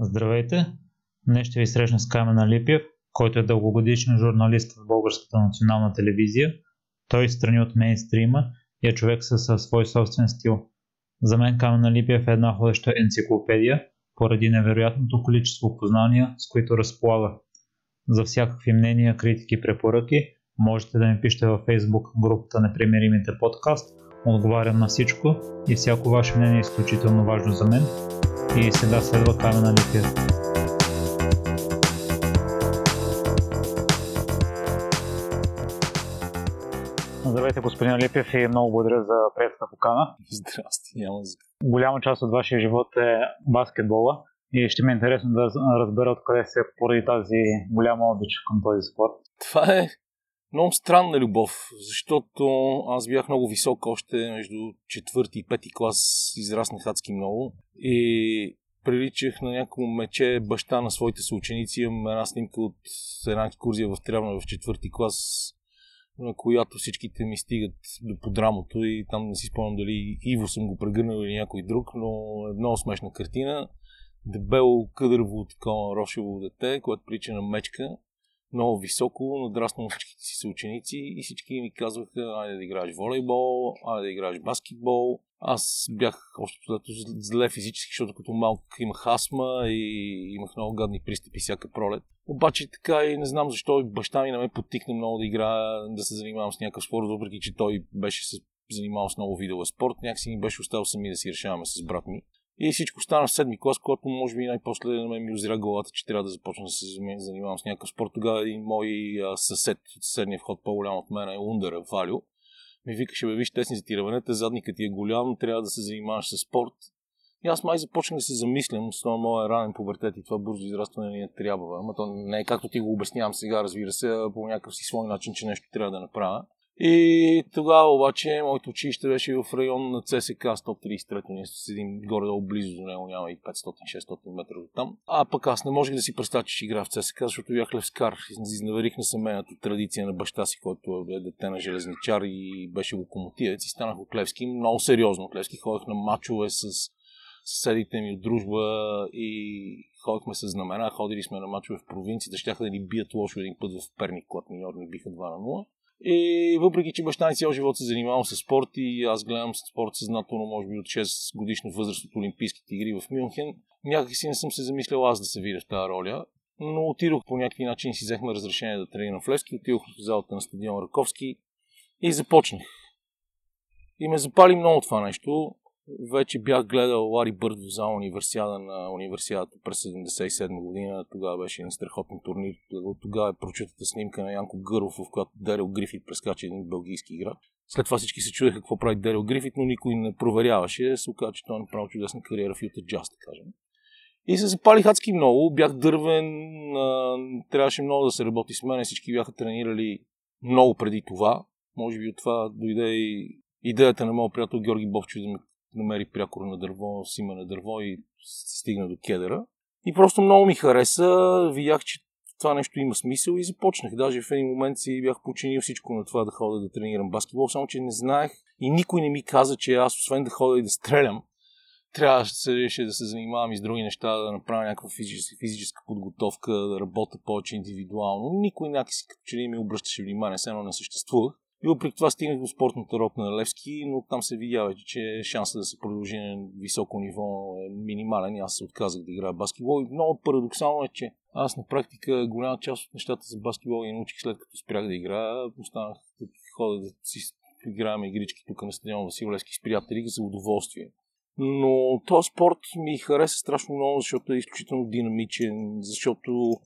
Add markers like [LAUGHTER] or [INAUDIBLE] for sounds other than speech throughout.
Здравейте! Днес ще ви срещна с Камена Липев, който е дългогодишен журналист в Българската национална телевизия. Той страни от мейнстрима и е човек със свой собствен стил. За мен Камена Липев е една ходеща енциклопедия, поради невероятното количество познания, с които разполага. За всякакви мнения, критики препоръки можете да ми пишете във Facebook групата Непримиримите подкаст. Отговарям на всичко и всяко ваше мнение е изключително важно за мен и сега следва Камена Липия. Здравейте, господин Липев и много благодаря за приятата покана. Здрасти, няма за... Голяма част от вашия живот е баскетбола и ще ми е интересно да разбера откъде се поради тази голяма обич към този спорт. Това е много странна любов, защото аз бях много висок още между четвърти и пети клас, израснах адски много и приличах на някакво мече баща на своите съученици. Имам една снимка от една екскурзия в Трявна в четвърти клас, на която всичките ми стигат до подрамото и там не си спомням дали Иво съм го прегърнал или някой друг, но е много смешна картина. Дебело, къдърво, такова рошево дете, което прилича на мечка много високо, надраснал всичките си съученици и всички ми казваха, айде да играеш волейбол, айде да играеш баскетбол. Аз бях още зле физически, защото като малък имах астма и имах много гадни пристъпи всяка пролет. Обаче така и не знам защо баща ми не ме потикна много да играя, да се занимавам с някакъв спорт, въпреки че той беше се занимавал с много видове спорт. Някакси ми беше оставил сами да си решаваме с брат ми. И всичко стана в седми клас, когато може би най-после на мен ми озря главата, че трябва да започна да се занимавам с някакъв спорт. Тогава един мой съсед от съседния вход, по-голям от мен, е Ундър Валю. Ми викаше, бе, виж, тесни ти равенете, задникът ти е голям, трябва да се занимаваш с спорт. И аз май започнах да се замислям с това моя ранен пубертет и това бързо израстване ни е трябва. Ама то не е както ти го обяснявам сега, разбира се, а по някакъв си свой начин, че нещо трябва да направя. И тогава обаче моето училище беше в район на ЦСК 133. Ние седим горе-долу близо до него, няма и 500-600 метра от там. А пък аз не можех да си представя, че ще игра в ЦСК, защото бях левскар. Изневерих на семейната традиция на баща си, който е дете на железничар и беше локомотивец и станах от Левски. Много сериозно от Левски. Ходех на мачове с съседите ми от дружба и ходихме с знамена, ходили сме на мачове в провинцията, щяха да ни бият лошо един път в Перник, когато ни биха 2 на 0. И въпреки, че баща ми цял живот се занимавал с спорт и аз гледам спорт съзнателно, може би от 6 годишна възраст от Олимпийските игри в Мюнхен, някак си не съм се замислял аз да се видя в тази роля. Но отидох по някакви начин, си взехме разрешение да тренирам в Левски, отидох в залата на стадион Раковски и започнах. И ме запали много това нещо вече бях гледал Лари Бърд в зала универсиада на универсиадата през 77 година. Тогава беше един страхотен турнир. Тогава е прочутата снимка на Янко Гъров, в която Дерил Грифит прескача един бългийски играч. След това всички се чудеха какво прави Дерил Грифит, но никой не проверяваше. Се оказа, че той е направил чудесна кариера в Юта Джаз, да кажем. И се запалих адски много. Бях дървен, трябваше много да се работи с мен. Всички бяха тренирали много преди това. Може би от това дойде и идеята на моят приятел Георги Бовчев да ме намери прякор на дърво, сима на дърво и стигна до кедъра. И просто много ми хареса, видях, че това нещо има смисъл и започнах. Даже в един момент си бях починил всичко на това да ходя да тренирам баскетбол, само че не знаех и никой не ми каза, че аз освен да ходя и да стрелям, трябваше да се занимавам и с други неща, да направя някаква физическа, физическа подготовка, да работя повече индивидуално. Никой някакси като че ли ми обръщаше внимание, все едно не съществувах. И въпреки това стигнах до спортната рок на Левски, но там се видя вече, че шансът да се продължи на високо ниво е минимален и аз се отказах да играя баскетбол. И много парадоксално е, че аз на практика голяма част от нещата за баскетбол ги научих след като спрях да играя. Останах да ходя да си играем игрички тук на стадион Васил Левски с приятели за удоволствие. Но този спорт ми хареса страшно много, защото е изключително динамичен, защото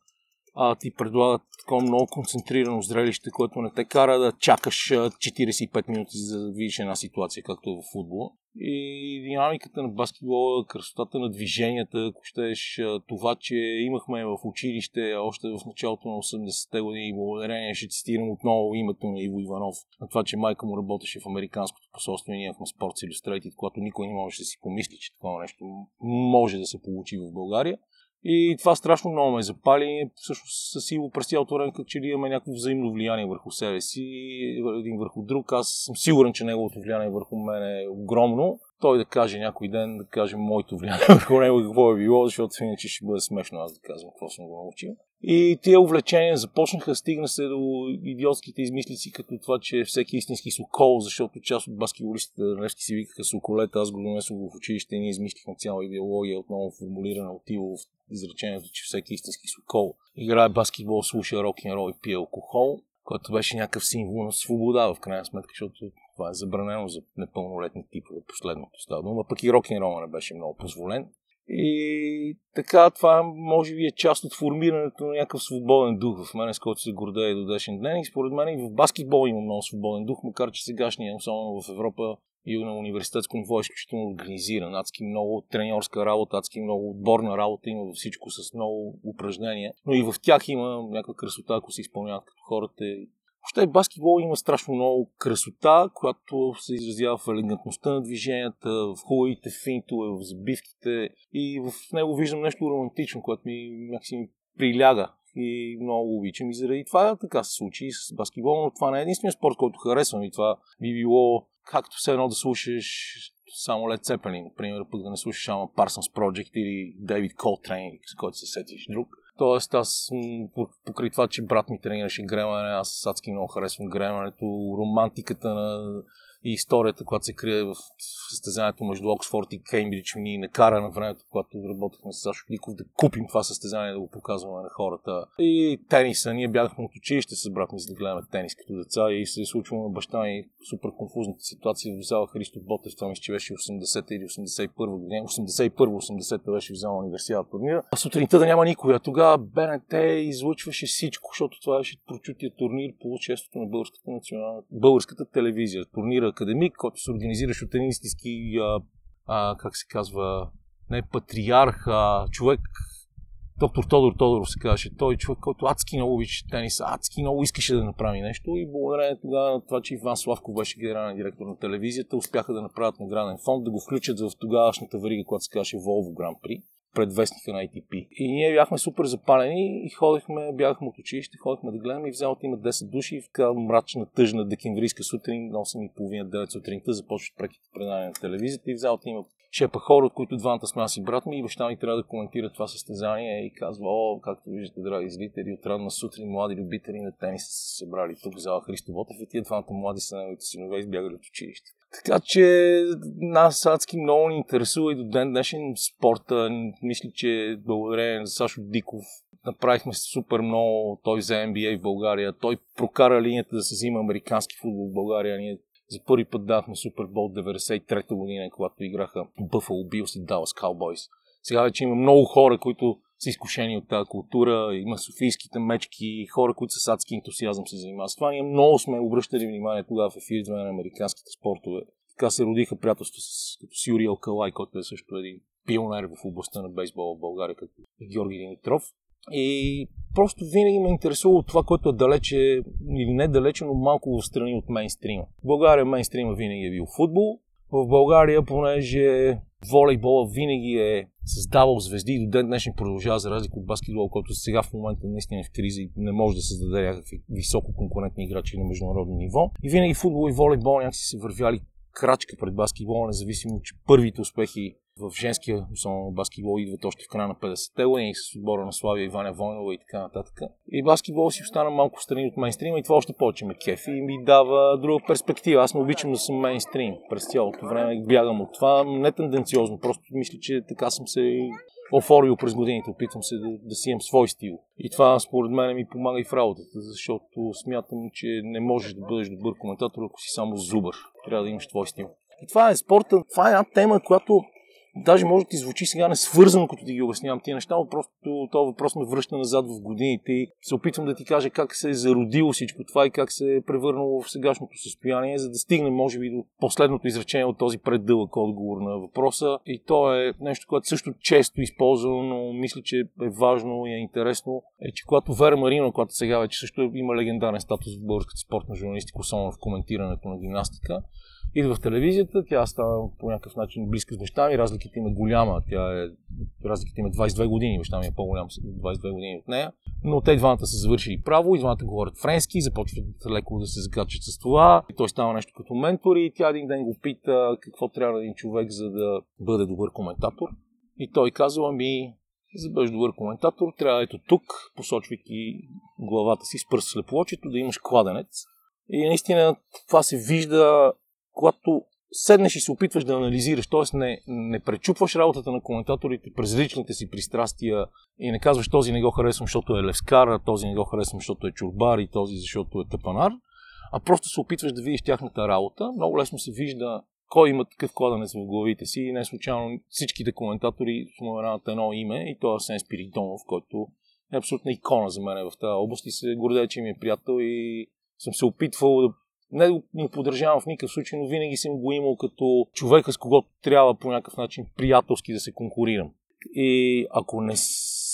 а, ти предлагат такова много концентрирано зрелище, което не те кара да чакаш 45 минути за да видиш една ситуация, както е в футбола. И динамиката на баскетбола, красотата на движенията, ако щеш, това, че имахме в училище още в началото на 80-те години, благодарение, ще цитирам отново името на Иво Иванов, на това, че майка му работеше в Американското посолство и ние имахме Sports Illustrated, когато никой не можеше да си помисли, че такова нещо може да се получи в България. И това страшно много ме запали. Всъщност с Иво през цялото време, като че ли имаме някакво взаимно влияние върху себе си, един върху друг. Аз съм сигурен, че неговото влияние върху мен е огромно. Той да каже някой ден, да каже моето влияние върху него какво е било, защото иначе ще бъде смешно аз да казвам какво съм го научил. И тия увлечения започнаха, стигна се до идиотските измислици, като това, че всеки истински сокол, защото част от баскетболистите Левски си викаха соколета, аз го донесох в училище и ние измислихме цяла идеология, отново формулирана от Иво в изречението, че всеки истински сокол играе баскетбол, слуша рок н рол и пие алкохол, който беше някакъв символ на свобода в крайна сметка, защото това е забранено за непълнолетни типове, последното става дума, пък и рок н не беше много позволен. И така, това може би е част от формирането на някакъв свободен дух в мен, с който се гордея до днешен ден. И според мен и в баскетбол има много свободен дух, макар че сегашния, особено в Европа и на университетско ниво е изключително организиран. Адски много треньорска работа, адски много отборна работа има всичко с много упражнения. Но и в тях има някаква красота, ако се изпълняват като хората Въобще баскетбол има страшно много красота, която се изразява в елегантността на движенията, в хубавите финтове, в забивките и в него виждам нещо романтично, което ми някакси ми приляга и много обичам и заради това така се случи с баскетбол, но това не е единствения спорт, който харесвам и това би било както все едно да слушаш само Led Zeppelin, например, пък да не слушаш само Parsons Project или David Coltrane, с който се сетиш друг. Тоест аз покрай това, че брат ми тренираше гремане, аз адски много харесвам гремането, романтиката на и историята, която се крие в състезанието между Оксфорд и Кеймбридж, ни накара на времето, когато работехме с Сашо Кликов, да купим това състезание, да го показваме на хората. И тениса. Ние бягахме от училище с брат ми, за да гледаме тенис като деца и се е случва на баща ми супер конфузната ситуация в зала Христо Ботев, това мисля, че беше 80-та или 81 година. 81-80-та беше в зала университет турнира. А сутринта да няма никой. А тогава БНТ излучваше всичко, защото това беше прочутия турнир по честото на българската, национална... българската телевизия. Турнира академик, който се организираше от един истински, а, а, как се казва, не патриарх, а човек, доктор Тодор Тодоров се казваше. Той е човек, който адски много обича тениса, адски много искаше да направи нещо и благодарение тогава на това, че Иван Славков беше генерален директор на телевизията, успяха да направят награден фонд, да го включат в тогавашната варига, която се казваше Volvo Grand Prix предвестника на ITP. И ние бяхме супер запалени и ходихме, бяхме от училище, ходихме да гледаме и в залата има 10 души в така мрачна, тъжна декемврийска сутрин, на 8.30-9 сутринта започват преките предания на телевизията и в залата има шепа хора, от които двамата сме аз и брат ми и баща ми трябва да коментира това състезание и казва, о, както виждате, драги зрители, от ранна сутрин млади любители на тенис са се събрали тук в зала Христо Ботев и тия двамата млади са неговите синове избягали от училище. Така че нас адски много ни интересува и до ден днешен спорта. Мисля, че благодарение на Сашо Диков направихме супер много. Той взе NBA в България. Той прокара линията да се взима американски футбол в България. Ние за първи път дахме Супербол 93-та година, когато играха Buffalo Bills и Dallas Cowboys. Сега вече има много хора, които са изкушени от тази култура. Има софийските мечки, хора, които с адски ентусиазъм се занимават с това. Ние много сме обръщали внимание тогава в ефирите на американските спортове. Така се родиха приятелства с като Сюри Алкалай, който е също един пионер в областта на бейсбола в България, като Георги Димитров. И просто винаги ме интересува това, което е далече или не далече, но малко в страни от мейнстрима. В България мейнстрима винаги е бил футбол. В България, понеже волейбола винаги е създавал звезди и до ден днешен продължава за разлика от баскетбол, който сега в момента наистина е в криза и не може да създаде някакви високо конкурентни играчи на международно ниво. И винаги футбол и волейбол някакси се вървяли крачка пред баскетбола, независимо, че първите успехи в женския, особено баскетбол, идват още в края на 50-те години с отбора на Славия, Иваня Войнова и така нататък. И баскетбол си остана малко страни от мейнстрима и това още повече ме кефи и ми дава друга перспектива. Аз не обичам да съм мейнстрим през цялото време, бягам от това, не тенденциозно, просто мисля, че така съм се оформил през годините, опитвам се да, да си имам свой стил. И това според мен ми помага и в работата, защото смятам, че не можеш да бъдеш добър коментатор, ако си само зубър. Трябва да имаш твой стил. И това е спорта, това е една тема, която Даже може да ти звучи сега несвързано, като ти ги обяснявам тия неща, но просто този въпрос ме връща назад в годините и се опитвам да ти кажа как се е зародило всичко това и как се е превърнало в сегашното състояние, за да стигнем, може би, до последното изречение от този преддълъг отговор на въпроса. И то е нещо, което също често използвам, но мисля, че е важно и е интересно, е, че когато Вера Марина, която сега вече също има легендарен статус в българската спортна журналистика, особено в коментирането на гимнастика, идва в телевизията, тя става по някакъв начин близка с баща ми, разликата им е голяма. Тя е, разликата им е 22 години, баща ми е по-голям 22 години от нея. Но те двамата са завършили право, и двамата говорят френски, започват леко да се закачат с това. И той става нещо като ментор и тя един ден го пита какво трябва един човек, за да бъде добър коментатор. И той казва, ами, за да бъдеш добър коментатор, трябва ето тук, посочвайки главата си с пръст слепоочето, да имаш кладенец. И наистина това се вижда когато седнеш и се опитваш да анализираш, т.е. Не, не пречупваш работата на коментаторите през личните си пристрастия и не казваш този не го харесвам, защото е левскар, този не го харесвам, защото е чурбар и този, защото е тъпанар, а просто се опитваш да видиш тяхната работа. Много лесно се вижда кой има такъв кладенец в главите си и не случайно всичките коментатори споменават едно име и то е Сен Спиридонов, който е абсолютна икона за мен в тази област и се гордея, че ми е приятел и съм се опитвал да не му поддържавам в никакъв случай, но винаги съм го имал като човека, с когото трябва по някакъв начин приятелски да се конкурирам. И ако не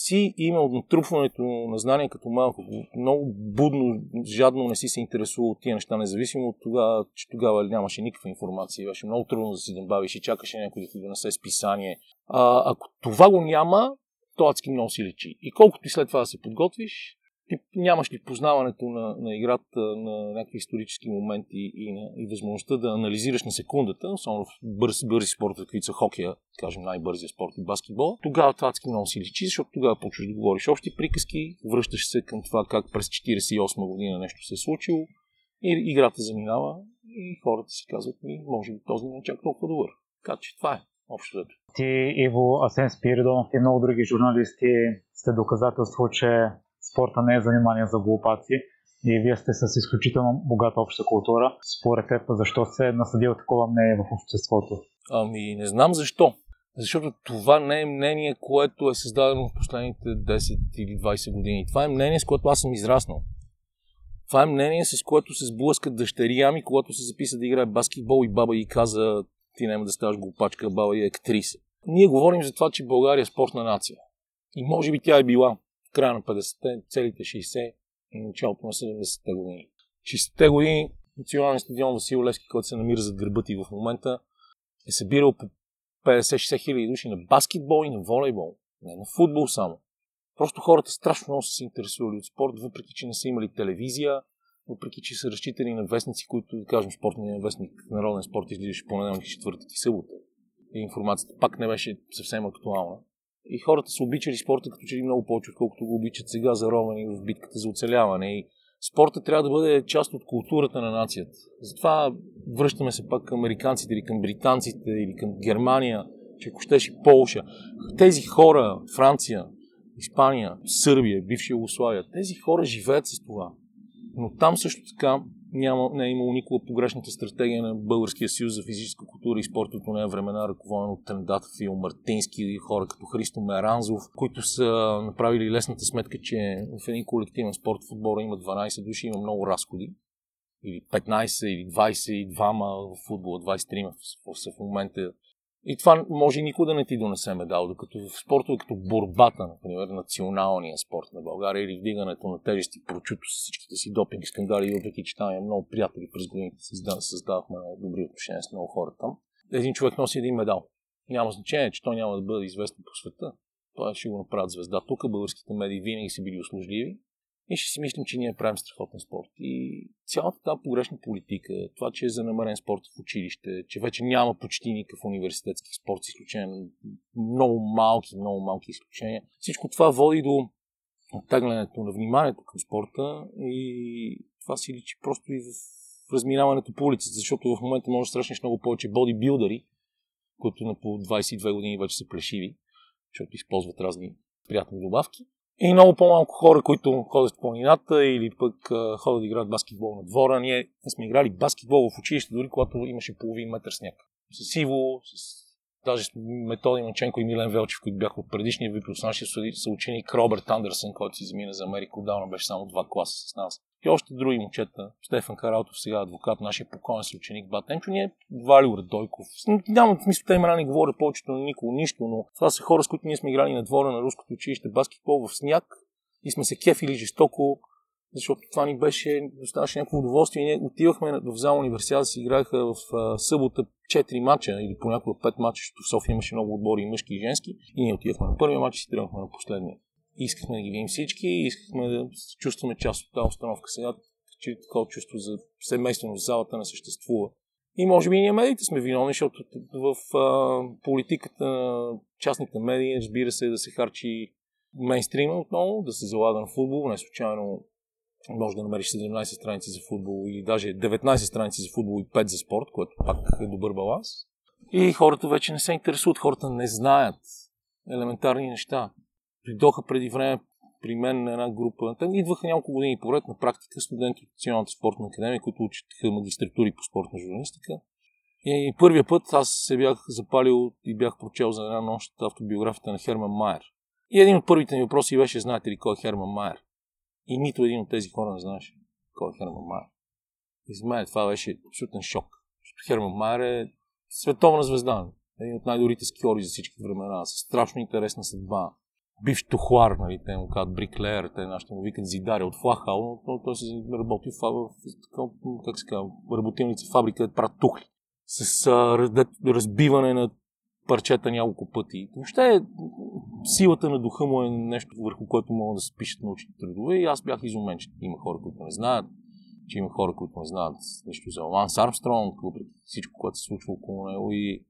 си имал натрупването на знания като малко, много будно, жадно не си се интересувал от тия неща, независимо от това, че тогава нямаше никаква информация, беше много трудно да си дъмбавиш и чакаше някой да ти донесе списание. А, ако това го няма, то адски много си лечи. И колкото и след това да се подготвиш, ти нямаш ли познаването на, на играта, на някакви исторически моменти и, на, и възможността да анализираш на секундата, особено в бърз, бързи спорта, каквито са хокея, кажем най-бързия спорт и баскетбол, тогава това адски много си личи, защото тогава почваш да говориш общи приказки, връщаш се към това как през 48 година нещо се е случило и играта заминава и хората си казват, ми, може би този не е чак толкова добър. Така че това е общо. Ти, Иво, Асен Спиридонов и много други журналисти сте доказателство, че спорта не е занимание за глупаци и вие сте с изключително богата обща култура. Според теб, защо се е насъдил такова мнение в обществото? Ами, не знам защо. Защото това не е мнение, което е създадено в последните 10 или 20 години. Това е мнение, с което аз съм израснал. Това е мнение, с което се сблъскат дъщеря ми, когато се записа да играе баскетбол и баба и каза ти няма да ставаш глупачка, баба и е актриса. Ние говорим за това, че България е спортна нация. И може би тя е била края на 50-те, целите 60 и началото на 70-те години. 60-те години националният стадион Васил Левски, който се намира зад гърба ти в момента, е събирал по 50-60 хиляди души на баскетбол и на волейбол. Не на футбол само. Просто хората страшно много са се интересували от спорт, въпреки че не са имали телевизия, въпреки че са разчитали на вестници, които, да кажем, спортния вестник, народен спорт излизаше понеделник, четвъртък и събота. И информацията пак не беше съвсем актуална. И хората са обичали спорта като че ли много повече, отколкото го обичат сега за романи в битката за оцеляване. И спорта трябва да бъде част от културата на нацията. Затова връщаме се пак към американците или към британците или към Германия, че ако щеше Полша. Тези хора, Франция, Испания, Сърбия, бивша Югославия, тези хора живеят с това. Но там също така няма, не е имало никога погрешната стратегия на Българския съюз за физическа култура и спорт от нея времена, ръководен от Трендата Фил Мартински хора като Христо Меранзов, които са направили лесната сметка, че в един колективен спорт футбола има 12 души, има много разходи. Или 15, или 22 в футбола, 23 в, в момента и това може никога да не ти донесе медал, докато в спортове като борбата, например, националния спорт на България или вдигането на тежести, прочуто с всичките си допинг скандали, въпреки че там е много приятели през годините, създавахме много добри отношения с много хора там. Един човек носи един медал. Няма значение, че той няма да бъде известен по света. Това ще го направят звезда. Тук българските медии винаги са били услужливи и ще си мислим, че ние правим страхотен спорт. И цялата тази погрешна политика, това, че е занамерен спорт в училище, че вече няма почти никакъв университетски спорт, с изключение на много малки, много малки изключения, всичко това води до оттеглянето на вниманието към спорта и това си личи просто и в разминаването по улицата, защото в момента може да срещнеш много повече бодибилдъри, които на по 22 години вече са плешиви, защото използват разни приятни добавки и много по-малко хора, които ходят в планината или пък ходят да играят баскетбол на двора. Ние сме играли баскетбол в училище, дори когато имаше половин метър сняг. С Иво, с даже с Методи Маченко и Милен Велчев, които бяха от предишния випил с нашия съученик Робърт Андерсън, който си замина за Америка отдавна, беше само два класа с нас. И още други момчета. Стефан Каралтов, сега адвокат, нашия покоен съученик Батенчо, ние Валио Радойков. Няма смисъл, те имена не говорят повечето на никого нищо, но това са хора, с които ние сме играли на двора на руското училище баскетбол в сняг и сме се кефили жестоко защото това ни беше, доставаше някакво удоволствие. Ние отивахме в зала универсиада, си играеха в а, събота 4 мача или понякога 5 мача, защото в София имаше много отбори, и мъжки и женски. И ние отивахме на първия матч и си тръгнахме на последния. Искахме да ги видим всички, искахме да чувстваме част от тази установка. Сега че такова чувство за семейство в залата не съществува. И може би ние медиите сме виновни, защото в а, политиката на частните медии, разбира се, да се харчи мейнстрима отново, да се залага на футбол. Не случайно може да намериш 17 страници за футбол или даже 19 страници за футбол и 5 за спорт, което пак е добър баланс. И хората вече не се интересуват, хората не знаят елементарни неща. Придоха преди време при мен на една група. Те идваха няколко години поред на практика студенти от Националната спортна академия, които учеха магистратури по спортна журналистика. И първия път аз се бях запалил и бях прочел за една нощ автобиографията на Херман Майер. И един от първите ми въпроси беше, знаете ли кой е Херман Майер? И нито един от тези хора не знаеше кой е Херман Майер. И за мен това беше абсолютен шок. Херман Майер е световна звезда. Един от най-добрите скиори за всички времена, с страшно интересна съдба. Бивш тухлар, нали, те му казват бриклер, те нашите му викат зидари от Флахал, но той се работи в, в, как се казва, работилница, фабрика, да правят тухли. С разбиване на парчета няколко пъти. Въобще силата на духа му е нещо, върху което могат да се пишат научни трудове и аз бях изумен, че има хора, които не знаят, че има хора, които не знаят нещо за Ланс Армстронг, въпреки всичко, което се случва около него и,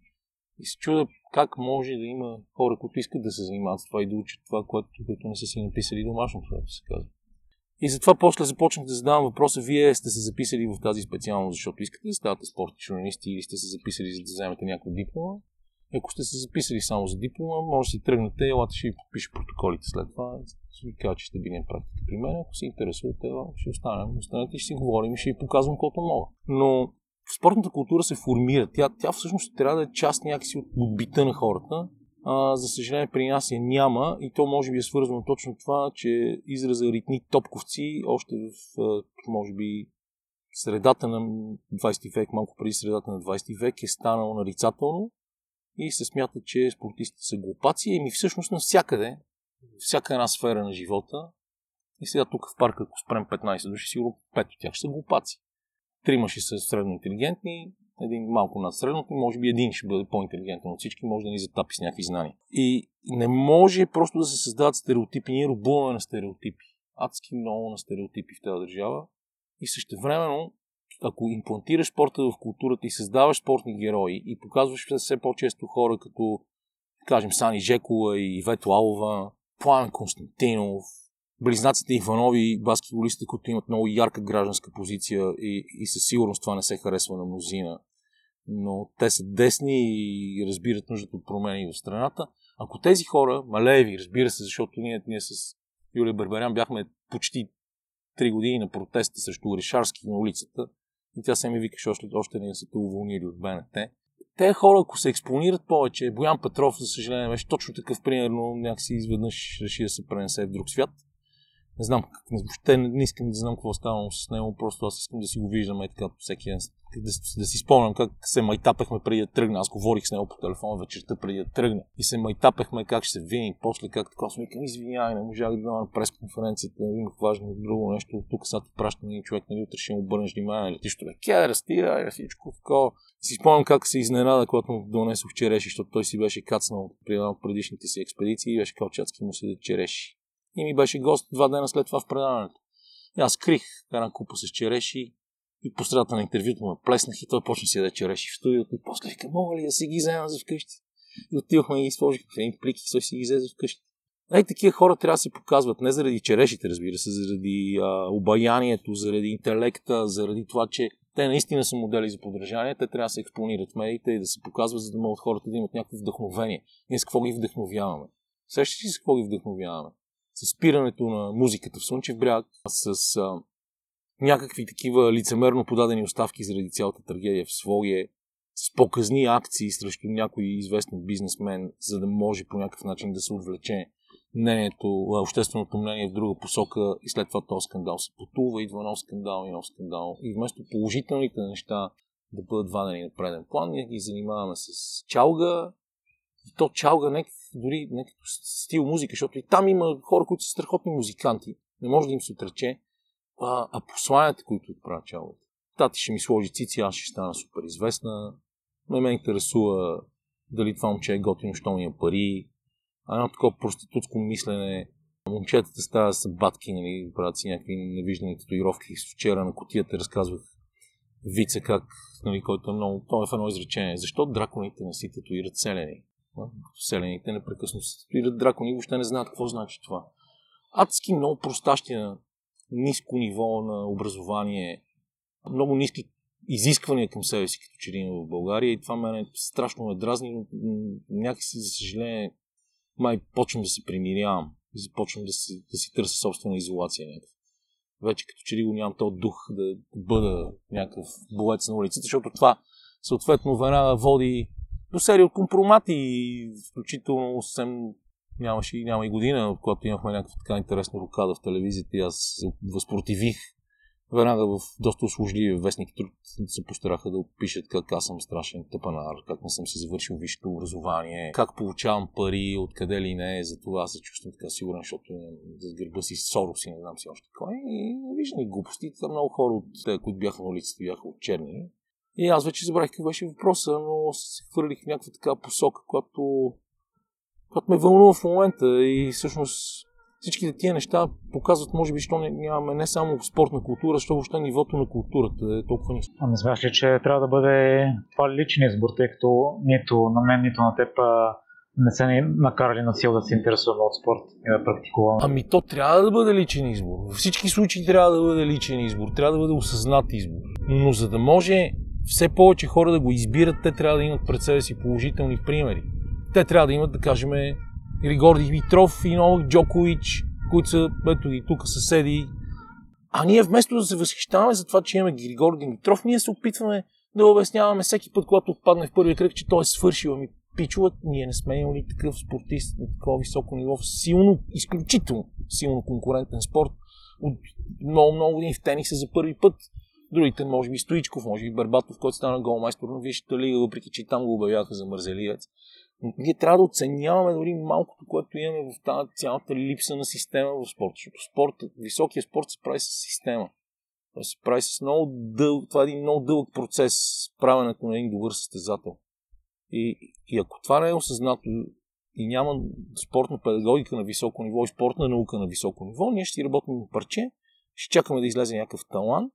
и се чуда как може да има хора, които искат да се занимават с това и да учат това, което, което не са си написали домашното, което се казва. И затова после започнах да задавам въпроса, вие сте се записали в тази специалност, защото искате да ставате спортни журналисти или сте се записали за да вземете някаква диплома. Ако сте се записали само за диплома, може да си тръгнете, елате ще ви подпиша протоколите след това. Ще ви кажа, че сте били на практика при мен. Ако се интересувате, ще останем. Останете и ще си говорим и ще ви показвам колкото мога. Но спортната култура се формира. Тя, тя всъщност трябва да е част някакси от бита на хората. А, за съжаление при нас я няма и то може би е свързано точно това, че израза ритни топковци още в, може би, средата на 20 век, малко преди средата на 20 век е станало нарицателно и се смята, че спортистите са глупаци. И ми всъщност навсякъде, всяка една сфера на живота, и сега тук в парка, ако спрем 15 души, сигурно 5 от тях ще са глупаци. Трима ще са средно интелигентни, един малко над средното, може би един ще бъде по-интелигентен от всички, може да ни затапи с някакви знания. И не може просто да се създават стереотипи. Ние рубуваме на стереотипи. Адски много на стереотипи в тази държава. И също времено, ако имплантираш спорта в културата и създаваш спортни герои и показваш все по-често хора като, кажем, Сани Жекова и Вето Алова, План Константинов, близнаците Иванови, баскетболистите, които имат много ярка гражданска позиция и, и със сигурност това не се харесва на мнозина, но те са десни и разбират нуждата от промени в страната. Ако тези хора, малеви, разбира се, защото ние, ние с Юлия Барбарян бяхме почти три години на протеста срещу Решарски на улицата, и тя се ми викаше още, още не са те уволнили от БНТ. Те хора, ако се експонират повече, Боян Петров, за съжаление, беше точно такъв, примерно, някакси изведнъж реши да се пренесе в друг свят – не знам, въобще не, не искам да знам какво става с него, просто аз искам да си го виждам и така всеки ден. Да, да, си спомням как се майтапехме преди да тръгна. Аз говорих с него по телефона вечерта преди да тръгна. И се майтапехме как ще се видим, после как така. Аз викам, извинявай, не можах да дам пресконференцията, имах важно друго нещо. Тук сега ти праща един човек, нали утре ще му обърнеш внимание, летиш бе, ке, растира, всичко такова. Си спомням как се изненада, когато му донесох череши, защото той си беше кацнал при една от предишните си експедиции и беше калчатски му да череши и ми беше гост два дена след това в предаването. И аз крих една купа с череши и по средата на интервюто ме плеснах и той почна си да череши в студиото и после вика, мога ли да си ги взема за вкъщи? И отивахме и ги сложих в един плик и той си ги взе вкъщи. Ей, такива хора трябва да се показват не заради черешите, разбира се, заради а, обаянието, заради интелекта, заради това, че те наистина са модели за подражание, те трябва да се експонират в медиите и да се показват, за да могат хората да имат някакво вдъхновение. Ние с какво ги вдъхновяваме? Сещаш ли с какво ги вдъхновяваме? С спирането на музиката в Слънчев бряг, с а, някакви такива лицемерно подадени оставки заради цялата трагедия в Своге, с показни акции срещу някой известен бизнесмен, за да може по някакъв начин да се отвлече мнението, общественото мнение в друга посока и след това този скандал се потува, идва нов скандал и нов скандал. И вместо положителните неща да бъдат вадени на преден план, ние ги занимаваме с чалга, и то чалга не дори не като стил музика, защото и там има хора, които са страхотни музиканти. Не може да им се отрече, а, а посланията, които отправя чалата. Тати ще ми сложи цици, аз ще стана супер известна. Не ме интересува дали това момче е готино, що ми е пари. А едно такова проститутско мислене. Момчетата стават с батки, нали, правят си някакви невиждани татуировки. Вчера на котията разказвах вица как, нали, който е много... Това е в едно изречение. Защо драконите не си татуират селени? Селените непрекъснато се татуират дракони, въобще не знаят какво значи това. Адски много простащи на ниско ниво на образование, много ниски изисквания към себе си, като че ли в България и това мене страшно ме дразни, но някакси, за съжаление, май почвам да се примирявам и започвам да си, да си търся собствена изолация някакъв. Вече като че ли го нямам този дух да бъда някакъв боец на улицата, защото това съответно веднага води до серия от компромати, включително съвсем нямаше и няма и година, когато имахме някаква така интересна рокада в телевизията и аз се възпротивих веднага в доста услужливи вестник труд се постараха да опишат как аз съм страшен тъпанар, как не съм си завършил висшето образование, как получавам пари, откъде ли не, за това се чувствам така сигурен, защото с гърба си Сорос и не знам си още кой. И виждани глупости, така много хора от които бяха на улицата, бяха от черни. И аз вече забравих какъв беше въпроса, но се хвърлих някаква така посока, която, която ме вълнува в момента и всъщност всичките тия неща показват, може би, що нямаме не само спортна култура, защото въобще нивото на културата е толкова ниско. А не смяташ ли, че трябва да бъде това личен избор, тъй като нито на мен, нито на теб не се ни накарали на сила да се интересуваме от спорт и да практикуваме? Ами то трябва да бъде личен избор. Във всички случаи трябва да бъде личен избор, трябва да бъде осъзнат избор. Но за да може все повече хора да го избират, те трябва да имат пред себе си положителни примери. Те трябва да имат, да кажем, Григор Димитров и Новак Джокович, които са ето и тук съседи. А ние вместо да се възхищаваме за това, че имаме Григор Димитров, ние се опитваме да обясняваме всеки път, когато отпадне в първия кръг, че той е свършил. Ами пичуват, ние не сме имали такъв спортист на такова високо ниво, силно, изключително силно конкурентен спорт. От много, много години в тениса за първи път. Другите, може би Стоичков, може би Барбатов, който стана голмайстор на Висшата лига, въпреки че там го обявяха за мързеливец. Ние трябва да оценяваме дори малкото, което имаме в тази цялата липса на система в спорта. Защото спорт, високия спорт се прави с система. Това се прави с много дълъг, това е един много дълъг процес, правенето на един добър състезател. И, и ако това не е осъзнато и няма спортна педагогика на високо ниво и спортна наука на високо ниво, ние ще работим на парче, ще чакаме да излезе някакъв талант,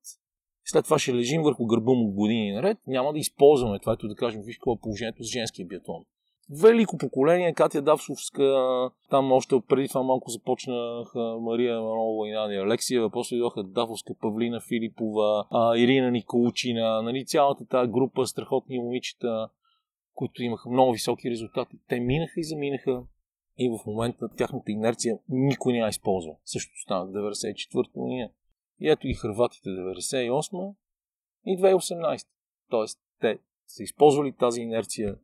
след това ще лежим върху гърба му години наред, няма да използваме това, ето да кажем, виж какво е положението с женския биатлон велико поколение, Катя Давсовска, там още преди това малко започнаха Мария Манова и Надя Алексиева, после дойдоха Давовска, Павлина Филипова, Ирина Николучина, нали, цялата тази група страхотни момичета, които имаха много високи резултати. Те минаха и заминаха и в момента тяхната инерция никой не я използва. Също стана 94-та година. И ето ги хрватите 98 и 2018. Тоест, те са използвали тази инерция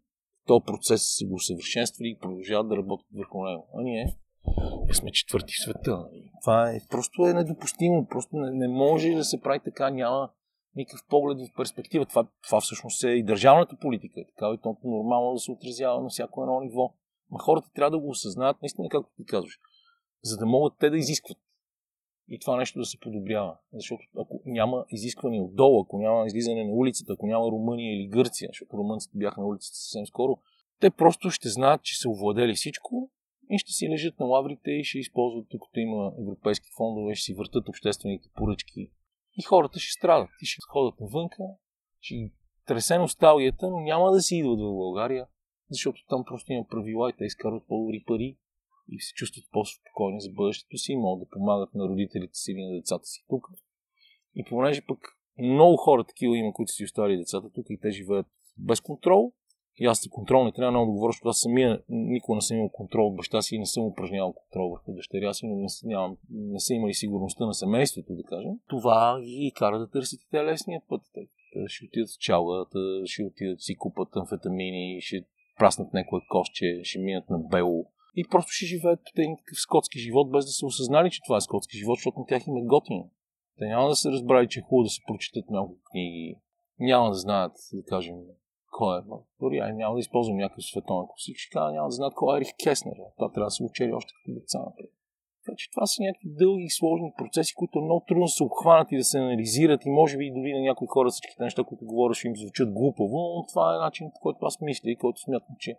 този процес са го усъвършенствали и продължават да работят върху него. А ние, ние сме четвърти в света. Това е, просто е недопустимо. Просто не, не може да се прави така. Няма никакъв поглед в перспектива. Това, това всъщност е и държавната политика. Така и то нормално да се отразява на всяко едно ниво. Ма хората трябва да го осъзнаят, наистина, както ти казваш, за да могат те да изискват и това нещо да се подобрява. Защото ако няма изискване отдолу, ако няма излизане на улицата, ако няма Румъния или Гърция, защото румънците бяха на улицата съвсем скоро, те просто ще знаят, че са овладели всичко и ще си лежат на лаврите и ще използват, докато има европейски фондове, ще си въртат обществените поръчки. И хората ще страдат. И ще ходят навънка, ще тресе носталгията, но няма да си идват в България, защото там просто има правила и те изкарват по-добри пари и се чувстват по-спокойни за бъдещето си могат да помагат на родителите си или на децата си тук. И понеже пък много хора такива има, които си оставили децата тук и те живеят без контрол, и аз за контрол не трябва много да говоря, защото аз самия никога не съм имал контрол от баща си и не съм упражнявал контрол върху дъщеря си, но не, нямам, не са имали сигурността на семейството, да кажем. Това ги кара да търсите те лесния път. Те ще отидат в чалгата, ще отидат да си купат амфетамини, ще праснат някое кошче, ще минат на бело и просто ще живеят един такъв скотски живот, без да са осъзнали, че това е скотски живот, защото на тях им е готино. Те няма да се разбрали, че е хубаво да се прочитат много книги, няма да знаят, да кажем, кой е. Дори ай, няма да използвам някакъв световен класик, ще кажа, няма да знаят кой е Ерих Кеснер. Това трябва да се учели още като деца. Така че това са някакви дълги и сложни процеси, които е много трудно се обхванат и да се анализират и може би дори на някои хора всичките неща, които говориш, им звучат глупаво, но това е начин, по който аз мисля и който смятам, че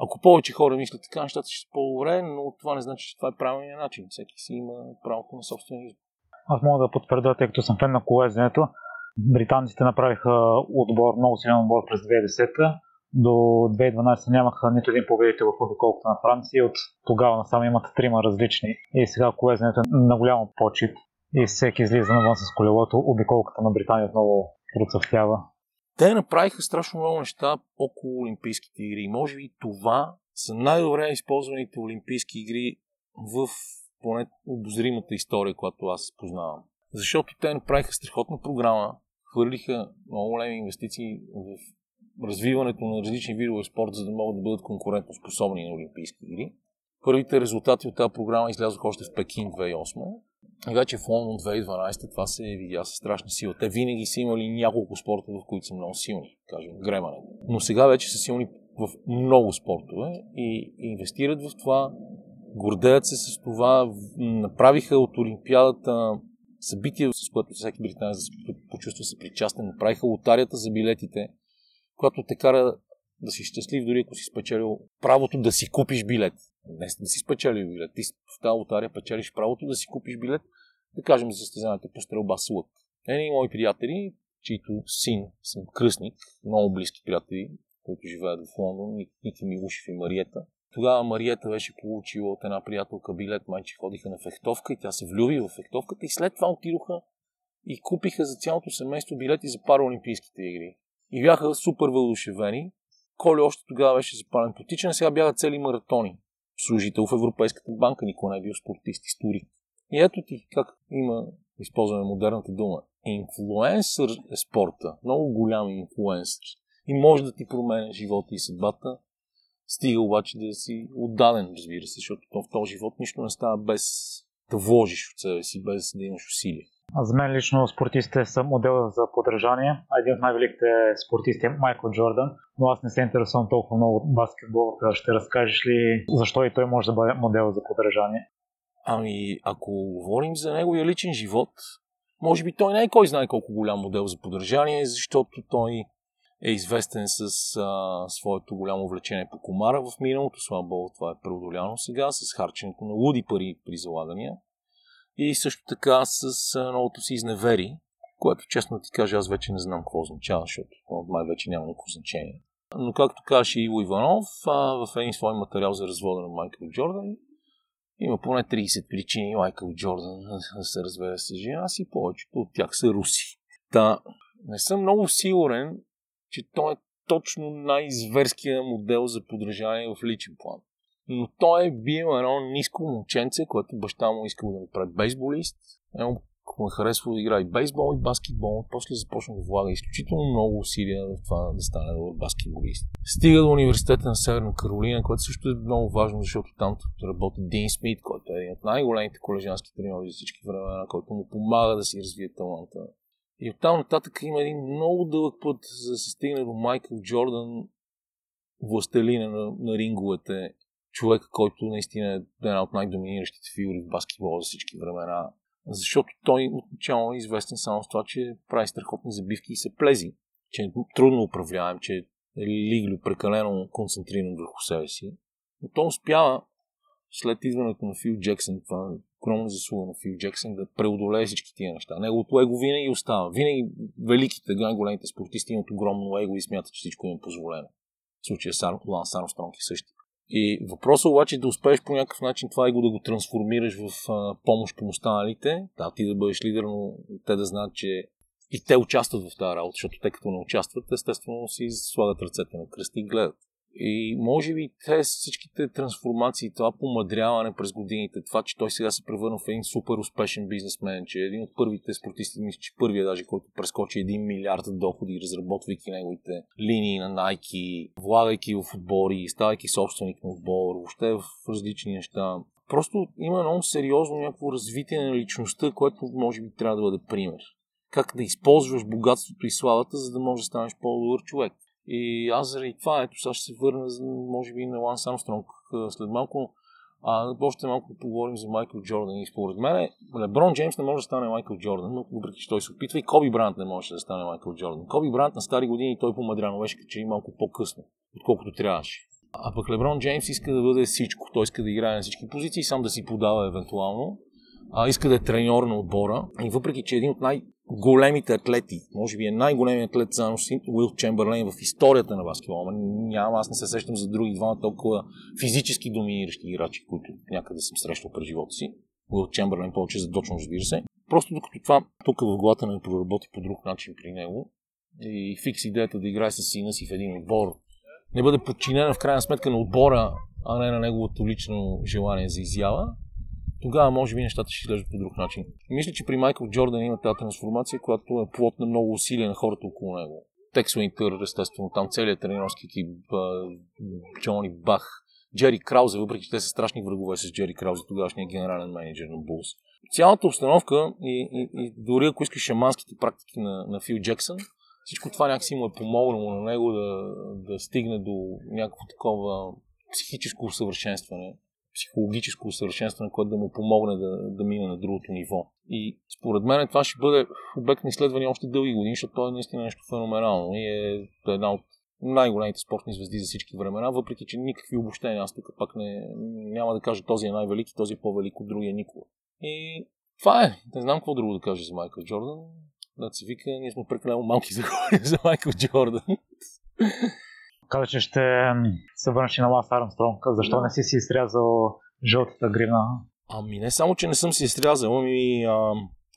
ако повече хора мислят така, нещата ще са по-добре, но това не значи, че това е правилният начин. Всеки си има правото на собствения избор. Аз мога да потвърда, тъй като съм фен на колезенето. Британците направиха отбор, много силен отбор през 2010 до 2012 нямаха нито един победител в обиколката на Франция. От тогава насам имат трима различни. И сега колезенето е на голямо почет. И всеки излиза навън с колелото. Обиколката на Британия отново процъфтява. Те направиха страшно много неща около Олимпийските игри. Може би това са най-добре използваните Олимпийски игри в поне обозримата история, която аз познавам. Защото те направиха страхотна програма, хвърлиха много големи инвестиции в развиването на различни видове спорт, за да могат да бъдат конкурентно способни на Олимпийски игри. Първите резултати от тази програма излязоха още в Пекин 2008 и вече в Лондон 2012 това се видя със страшна сила. Те винаги са имали няколко спорта, в които са много силни, кажем, гремането. Но сега вече са силни в много спортове и инвестират в това, гордеят се с това, направиха от Олимпиадата събитие, с което всеки британец да се почувства се причастен, направиха лотарията за билетите, която те кара да си щастлив, дори ако си спечелил правото да си купиш билет. Не да си спечелил билет. Ти в тази лотария печелиш правото да си купиш билет, да кажем за състезанието по стрелба с лък. Едни мои приятели, чието син съм кръстник, много близки приятели, които живеят в Лондон, Ники Милушев и Мариета. Тогава Мариета беше получила от една приятелка билет, майче ходиха на фехтовка и тя се влюби в фехтовката и след това отидоха и купиха за цялото семейство билети за параолимпийските игри. И бяха супер въодушевени. Коли още тогава беше запален по тичане, сега бяха цели маратони. Служител в Европейската банка, никой не е бил спортист, историк. И ето ти как има, използваме модерната дума, инфлуенсър е спорта. Много голям инфлуенсър. И може да ти променя живота и съдбата. Стига обаче да си отдаден, разбира се, защото в този живот нищо не става без да вложиш от себе си, без да имаш усилия. За мен лично спортистите са модел за подражание. Един от най-великите спортисти е Майкъл Джордан, но аз не се интересувам толкова много от баскетбол. Ще разкажеш ли защо и той може да бъде модел за подражание? Ами, ако говорим за неговия личен живот, може би той не е кой знае колко голям модел за подражание, защото той е известен с а, своето голямо влечение по комара в миналото. Слава Богу, това е преодоляно сега с харченето на луди пари при залагания и също така с новото си изневери, което честно ти кажа, аз вече не знам какво означава, защото май вече няма никакво значение. Но както каже Иво Иванов, в един свой материал за развода на Майкъл Джордан, има поне 30 причини Майкъл Джордан [LAUGHS] да се разведе с жена си, повечето от тях са руси. Та, не съм много сигурен, че той е точно най-зверския модел за подражание в личен план но той е бил едно ниско момченце, което баща му искал да направи бейсболист. Едно му е харесвало да играе и бейсбол и баскетбол. После започна да влага изключително много усилия в това да стане добър баскетболист. Стига до университета на Северна Каролина, което също е много важно, защото там работи Дин Смит, който е един от най-големите колежански треньори за всички времена, който му помага да си развие таланта. И оттам нататък има един много дълъг път, за да се стигне до Майкъл Джордан, властелина на, на ринговете човек, който наистина е една от най-доминиращите фигури в баскетбола за всички времена. Защото той отначало е известен само с това, че прави страхотни забивки и се плези, че е трудно управляем, че е лиглю прекалено концентриран върху себе си. Но той успява след идването на Фил Джексън, това е огромна заслуга на Фил Джексън, да преодолее всички тия неща. Неговото его винаги остава. Винаги великите, големите спортисти имат огромно его и смятат, че всичко им е позволено. В случая Ланс Армстронг е същия. И въпросът обаче е да успееш по някакъв начин това и го да го трансформираш в а, помощ към останалите. Да, ти да бъдеш лидер, но те да знаят, че и те участват в тази работа, защото те като не участват, естествено си слагат ръцете на кръста и гледат. И може би те всичките трансформации, това помадряване през годините, това, че той сега се превърна в един супер успешен бизнесмен, че един от първите спортисти, мисля, че първия даже, който прескочи 1 милиард доходи, разработвайки неговите линии на Nike, влагайки в отбори, ставайки собственик на отбор, въобще в различни неща. Просто има много сериозно някакво развитие на личността, което може би трябва да бъде пример. Как да използваш богатството и славата, за да можеш да станеш по-добър човек. И аз заради това, ето сега ще се върна, може би, на Ланс Армстронг след малко. А още малко поговорим за Майкъл Джордан. И според мен Леброн Джеймс не може да стане Майкъл Джордан, но въпреки че той се опитва и Коби Брант не може да стане Майкъл Джордан. Коби Брант на стари години той помадря, но беше че и малко по-късно, отколкото трябваше. А пък Леброн Джеймс иска да бъде всичко. Той иска да играе на всички позиции, сам да си подава евентуално. А, иска да е треньор на отбора. И въпреки, че е един от най- големите атлети, може би е най-големият атлет с Уил Чемберлейн в историята на баскетбола. Няма, аз не се сещам за други двама толкова физически доминиращи играчи, които някъде съм срещал през живота си. Уил Чемберлейн повече задочно, разбира се. Просто докато това тук в главата не проработи по друг начин при него и фикс идеята да играе с сина си в един отбор, не бъде подчинена в крайна сметка на отбора, а не на неговото лично желание за изява, тогава може би нещата ще изглеждат по друг начин. Мисля, че при Майкъл Джордан има тази трансформация, която е плод на много усилия на хората около него. Текс Уинтър, естествено, там целият тренерски екип, Джони Бах, Джери Краузе, въпреки че те са страшни врагове с Джери Краузе, тогавашния генерален менеджер на Булс. Цялата обстановка и, и, и дори ако искаш шаманските практики на, на Фил Джексън, всичко това някакси му е помогнало на него да, да стигне до някакво такова психическо усъвършенстване психологическо усъвършенстване, което да му помогне да, да мине на другото ниво. И според мен това ще бъде обект на изследване още дълги години, защото той е наистина нещо феноменално и е една от най-големите спортни звезди за всички времена, въпреки че никакви обобщения. Аз тук пак не, няма да кажа този е най-велики, този е по-велик от другия никога. И това е. Не знам какво друго да кажа за Майкъл Джордан. Да се вика, ние сме прекалено малки за [LAUGHS] за Майкъл Джордан. Каза, че ще се върнеш на Ланс Армстронг. Защо да. не си си изрязал жълтата гривна? Ами не само, че не съм си изрязал, ами а,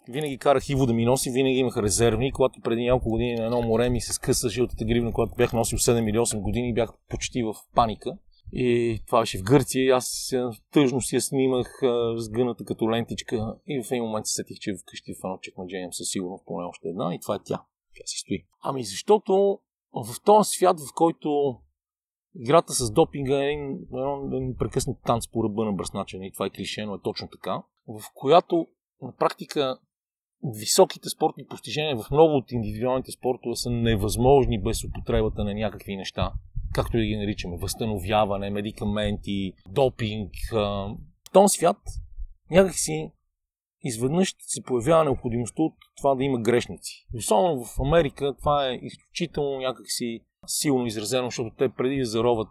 винаги карах Иво да ми носи, винаги имах резервни. Когато преди няколко години на едно море ми се скъса жълтата гривна, когато бях носил 7 или 8 години, бях почти в паника. И това беше в Гърция и аз тъжно си я снимах сгъната като лентичка и в един момент се сетих, че вкъщи в едно чекмедже имам със сигурност поне още една и това е тя. Тя си стои. Ами защото в този свят, в който играта с допинга е един, един прекъснат танц по ръба на бръсначен и това е клише, но е точно така, в която на практика високите спортни постижения в много от индивидуалните спортове са невъзможни без употребата на някакви неща, както и ги наричаме, възстановяване, медикаменти, допинг. В този свят някакси изведнъж се появява необходимостта от това да има грешници. Особено в Америка това е изключително някакси силно изразено, защото те преди да зароват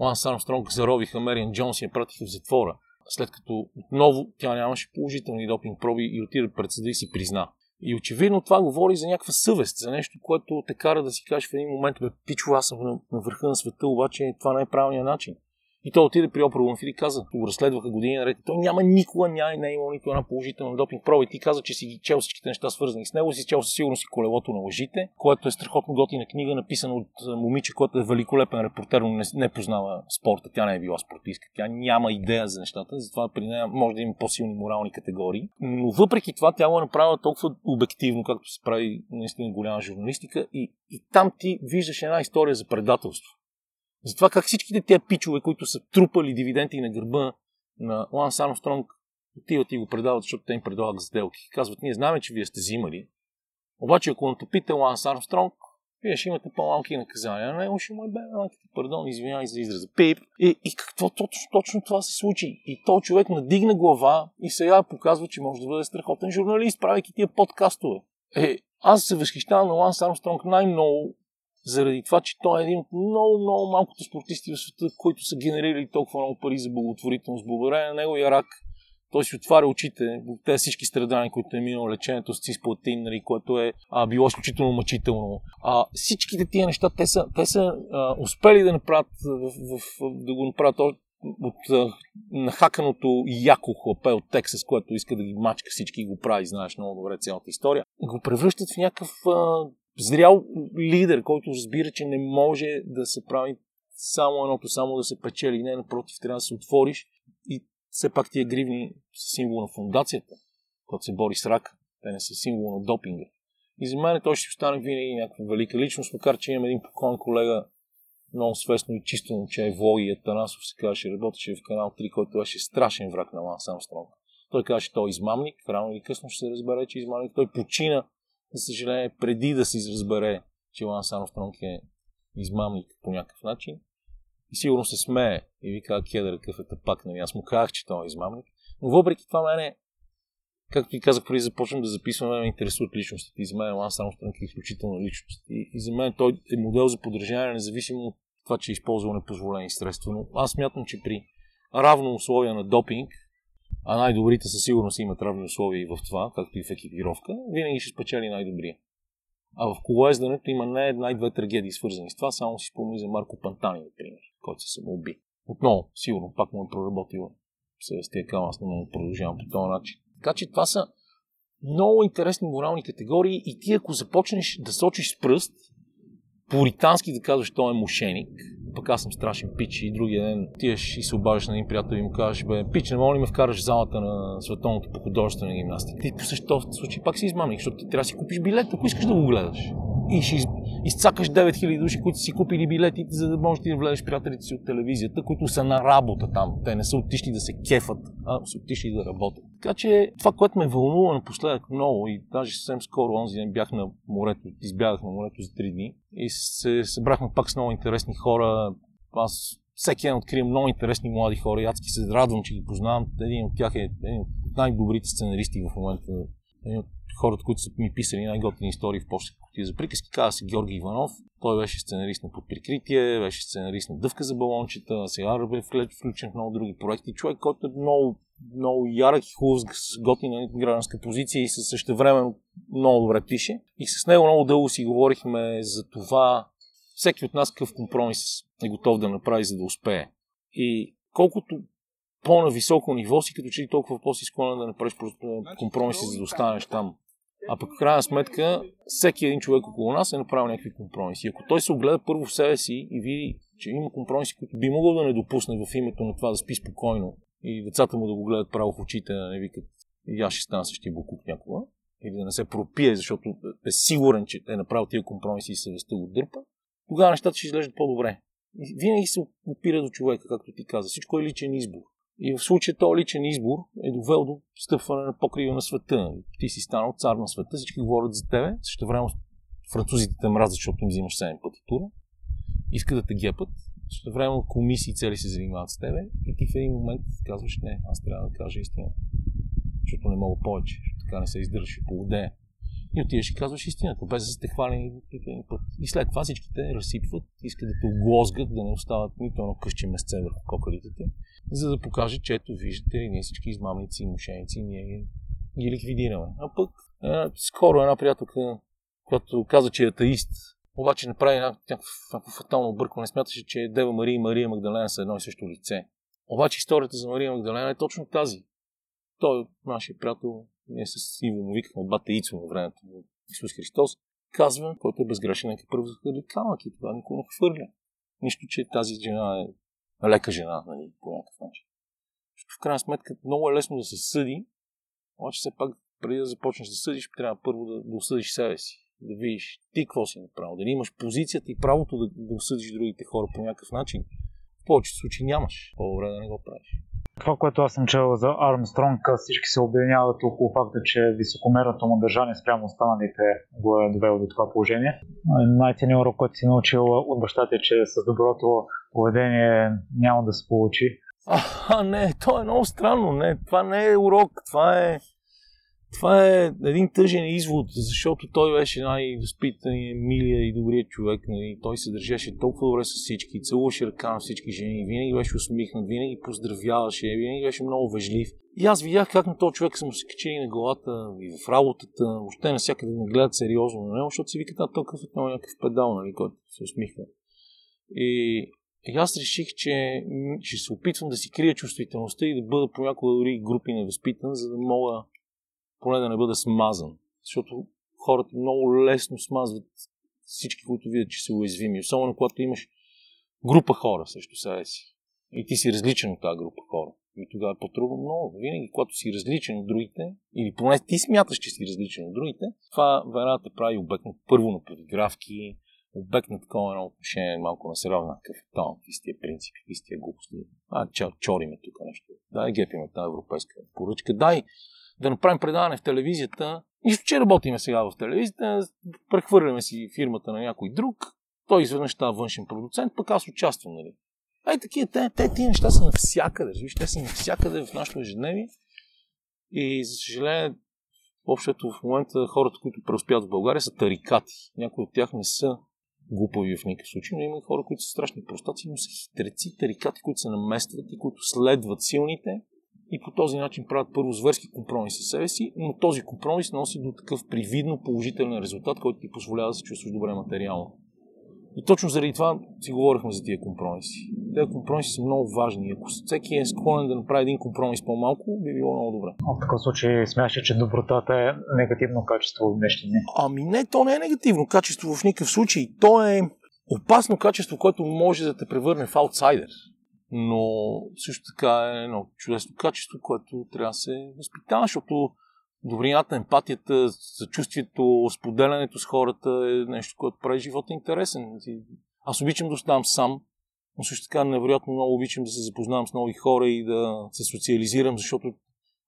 Ланс Армстронг, заровиха Мериан Джонс и я пратиха в затвора. След като отново тя нямаше положителни допинг проби и отида пред съда и си призна. И очевидно това говори за някаква съвест, за нещо, което те кара да си кажеш в един момент, бе, пичо, аз съм на върха на света, обаче това не е правилният начин. И той отиде при Опра Уинфри и каза, го разследваха години наред. Той няма никога, няма, не е имал нито една положителна допинг проба. И ти каза, че си ги чел всичките неща свързани с него, си чел със сигурност и колелото на лъжите, което е страхотно готина книга, написана от момиче, което е великолепен репортер, но не, не познава спорта. Тя не е била спортистка. Тя няма идея за нещата, затова при нея може да има по-силни морални категории. Но въпреки това тя го е направила толкова обективно, както се прави наистина голяма журналистика. И, и там ти виждаш една история за предателство за това как всичките тези пичове, които са трупали дивиденти на гърба на Ланс Армстронг, отиват и го предават, защото те им предлагат сделки. Казват, ние знаем, че вие сте взимали. Обаче, ако натопите Ланс Армстронг, вие ще имате по-малки наказания. Не, ще му е бе, пардон, извинявай за израза. Пип. И, и какво точно, точно това се случи? И то човек надигна глава и сега показва, че може да бъде страхотен журналист, правейки тия подкастове. Е, аз се възхищавам на Ланс Армстронг най-много заради това, че той е един от много, много малкото спортисти в света, които са генерирали толкова много пари за благотворителност. Благодарение на неговия рак, той си отваря очите тези всички страдания, които е минало лечението с цисплатин, нали, което е а, било изключително мъчително. А, всичките тия неща, те са, те са а, успели да направят, в, в, да го направят от, а, нахаканото яко хлапе от Тексас, което иска да ги мачка всички и го прави, знаеш много добре цялата история, го превръщат в някакъв зрял лидер, който разбира, че не може да се прави само едното, само да се печели. Не, напротив, трябва да се отвориш и все пак тия гривни са символ на фундацията, която се бори с рак. Те не са символ на допинга. И за мен той ще остане винаги някаква велика личност, макар че имам един покоен колега, много свестно и чисто момче, е Влоги Атанасов се казваше, работеше в канал 3, който беше страшен враг на Ланс Армстронг. Той казваше, той е измамник, рано или късно ще се разбере, че е измамник. Той почина за съжаление, преди да се разбере, че Ланс Армстронг е измамник по някакъв начин. И сигурно се смее и ви казва, кедър, какъв е тъпак, нали? Аз му казах, че той е измамник. Но въпреки това мене, както ти казах, преди започнем да записваме, ме интересуват личностите. И за мен Ланс Армстронг е изключителна личност. И, и за мен той е модел за подражание, независимо от това, че е използвал непозволени средства. Но аз смятам, че при равно условия на допинг, а най-добрите със сигурност имат равни условия и в това, както и в екипировка, винаги ще спечели най-добрия. А в колоездането има не една и две трагедии свързани с това, само си спомни за Марко Пантани, например, който се самоуби. Отново, сигурно, пак му е проработил с тия кама, аз не мога продължавам по този начин. Така че това са много интересни морални категории и ти ако започнеш да сочиш с пръст, пуритански да казваш, той е мошеник, пък аз съм страшен пич и другия ден тиеш и се обаждаш на един приятел и му кажеш, бе, пич, не мога ли ме вкараш в залата на световното по художествена гимнастика? Ти по същото случай пак си измамник, защото ти трябва да си купиш билет, ако искаш да го гледаш. И ще изцакаш 9000 души, които си купили билетите, за да можеш да влезеш приятелите си от телевизията, които са на работа там. Те не са отишли да се кефат, а са отишли да работят. Така че това, което ме вълнува напоследък много и даже съвсем скоро, онзи ден бях на морето, избягах на морето за 3 дни и се събрахме пак с много интересни хора. Аз всеки ден откривам много интересни млади хора и адски се радвам, че ги познавам. Един от тях е един от най-добрите сценаристи в момента. Един от хората, които са ми писали най-готини истории в почта кутия за приказки, каза се Георги Иванов. Той беше сценарист на Подприкритие, беше сценарист на Дъвка за балончета, сега е включен в много други проекти. Човек, който е много, много ярък и хубав, с готина гражданска позиция и също време много добре пише. И с него много дълго си говорихме за това, всеки от нас какъв компромис е готов да направи, за да успее. И колкото по-нависоко ниво си, като че ли толкова по-си склонен да направиш компромиси, за да останеш там. А пък в крайна сметка, всеки един човек около нас е направил някакви компромиси. Ако той се огледа първо в себе си и види, че има компромиси, които би могъл да не допусне в името на това да спи спокойно и децата му да го гледат право в очите, да не викат и аз ще стана същия букук някога, или да не се пропие, защото е сигурен, че е направил тия компромиси и съвестта го дърпа, тогава нещата ще изглеждат по-добре. И винаги се опира до човека, както ти каза. Всичко е личен избор. И в случая този личен избор е довел до стъпване на покрива на света. Ти си станал цар на света, всички говорят за тебе, също време французите те мразят, защото им взимаш 7 пъти тура. Искат да те гепат, също време комисии цели се занимават с тебе и ти в един момент казваш, не, аз трябва да кажа истината. Защото не мога повече, така не се издържа по идея. И отиваш и казваш истината, без да сте хвалени един път. И след това всички те разсипват, искат да те оглозгат, да не остават нито едно къще месце върху кокалите ти за да покаже, че ето виждате ли, ние всички измамници и мошеници, ние ги ликвидираме. А пък е, скоро една приятелка, която каза, че е атеист, обаче не прави някакво фатално объркване, смяташе, че Дева Мария и Мария Магдалена са едно и също лице. Обаче историята за Мария Магдалена е точно тази. Той, нашия приятел, ние с Иво му викахме бата Ицо на времето на Исус Христос, казва, който е безгрешен, нека първо захвърли камък и това никой не хвърля. Нищо, че тази жена е лека жена, нали, по някакъв начин. В крайна сметка много е лесно да се съди, обаче все пак преди да започнеш да съдиш, трябва първо да, да осъдиш себе си. Да видиш ти какво си направил. Дали имаш позицията и правото да, да осъдиш другите хора по някакъв начин. Повечето случаи нямаш. По-добре да не го правиш. Това, което аз съм чел за Армстронг, всички се обединяват около факта, че високомерното му държание спрямо останалите го е довело до това положение. Най-ценният урок, който си научил от бащата е, че с доброто поведение няма да се получи. А, не, то е много странно. Не, това не е урок, това е това е един тъжен извод, защото той беше най-възпитаният, милия и добрият човек. Нали? Той се държеше толкова добре с всички, целуваше ръка на всички жени, винаги беше усмихнат, винаги поздравяваше, винаги беше много вежлив. И аз видях как на този човек са му се качили на главата и в работата, въобще навсякъде не гледат сериозно на него, защото си викат, а толкова е някакъв педал, нали, който се усмихва. И, и аз реших, че ще се опитвам да си крия чувствителността и да бъда понякога дори групи невъзпитан, за да мога поне да не бъде смазан. Защото хората много лесно смазват всички, които видят, че са уязвими. Особено когато имаш група хора срещу себе си. И ти си различен от тази група хора. И тогава е по-трудно много. Винаги, когато си различен от другите, или поне ти смяташ, че си различен от другите, това веднага те прави обект на първо на подигравки, обект на такова едно отношение малко на сериозна тон, какви сте принципи, какви сте глупости. А, чориме тук нещо. Дай гепиме тази европейска поръчка. Дай да направим предаване в телевизията. Нищо, че работиме сега в телевизията, прехвърляме си фирмата на някой друг, той изведнъж става външен продуцент, пък аз участвам, нали? Ай, такива, те, те, тия неща са навсякъде. Виж, те са навсякъде в нашето ежедневие. И, за съжаление, общото в момента хората, които преуспяват в България, са тарикати. Някои от тях не са глупави в никакъв случай, но има хора, които са страшни простаци, но са хитреци, тарикати, които се наместват и които следват силните и по този начин правят първо зверски компромис със себе си, но този компромис носи до такъв привидно положителен резултат, който ти позволява да се чувстваш добре материално. И точно заради това си говорихме за тия компромиси. Тези компромиси са много важни. Ако всеки е склонен да направи един компромис по-малко, би било много добре. В такъв случай смяташ, че добротата е негативно качество в днешни дни? Ами не, то не е негативно качество в никакъв случай. То е опасно качество, което може да те превърне в аутсайдер. Но също така е едно чудесно качество, което трябва да се възпитава, защото добрината, емпатията, съчувствието, споделянето с хората е нещо, което прави живота интересен. Аз обичам да оставам сам, но също така невероятно много обичам да се запознавам с нови хора и да се социализирам, защото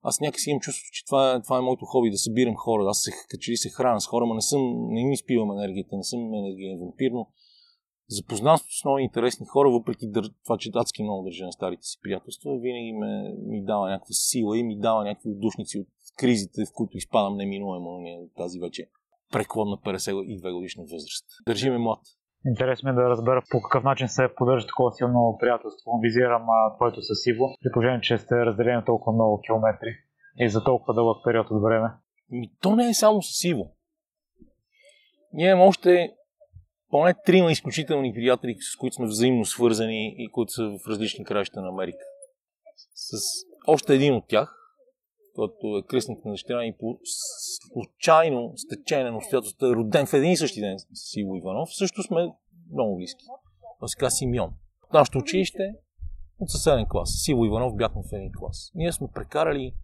аз някакси имам чувство, че това е, това е моето хоби, да събирам хора. Аз се, качели се храна с хора, но не, съм, не ми спивам енергията, не съм енергиен вампир, но запознанството с много интересни хора, въпреки това, че адски много държа на старите си приятелства, винаги ме, ми дава някаква сила и ми дава някакви отдушници от кризите, в които изпадам неминуемо тази вече преклонна 52 годишна възраст. Държи ме млад. Интересно е да разбера по какъв начин се поддържа такова силно приятелство. Визирам а, твоето със Иво, при положение, че сте разделени толкова много километри и за толкова дълъг период от време. Ми, то не е само с Иво. Ние имаме още поне трима изключителни приятели, с които сме взаимно свързани и които са в различни краища на Америка. С още един от тях, който е кръстник на дъщеря и по случайно стечение на обстоятелствата е роден в един и същи ден с Иво Иванов, също сме много близки. Това се казва Симеон. В нашето училище от съседен клас. С Иво Иванов бяхме в един клас. Ние сме прекарали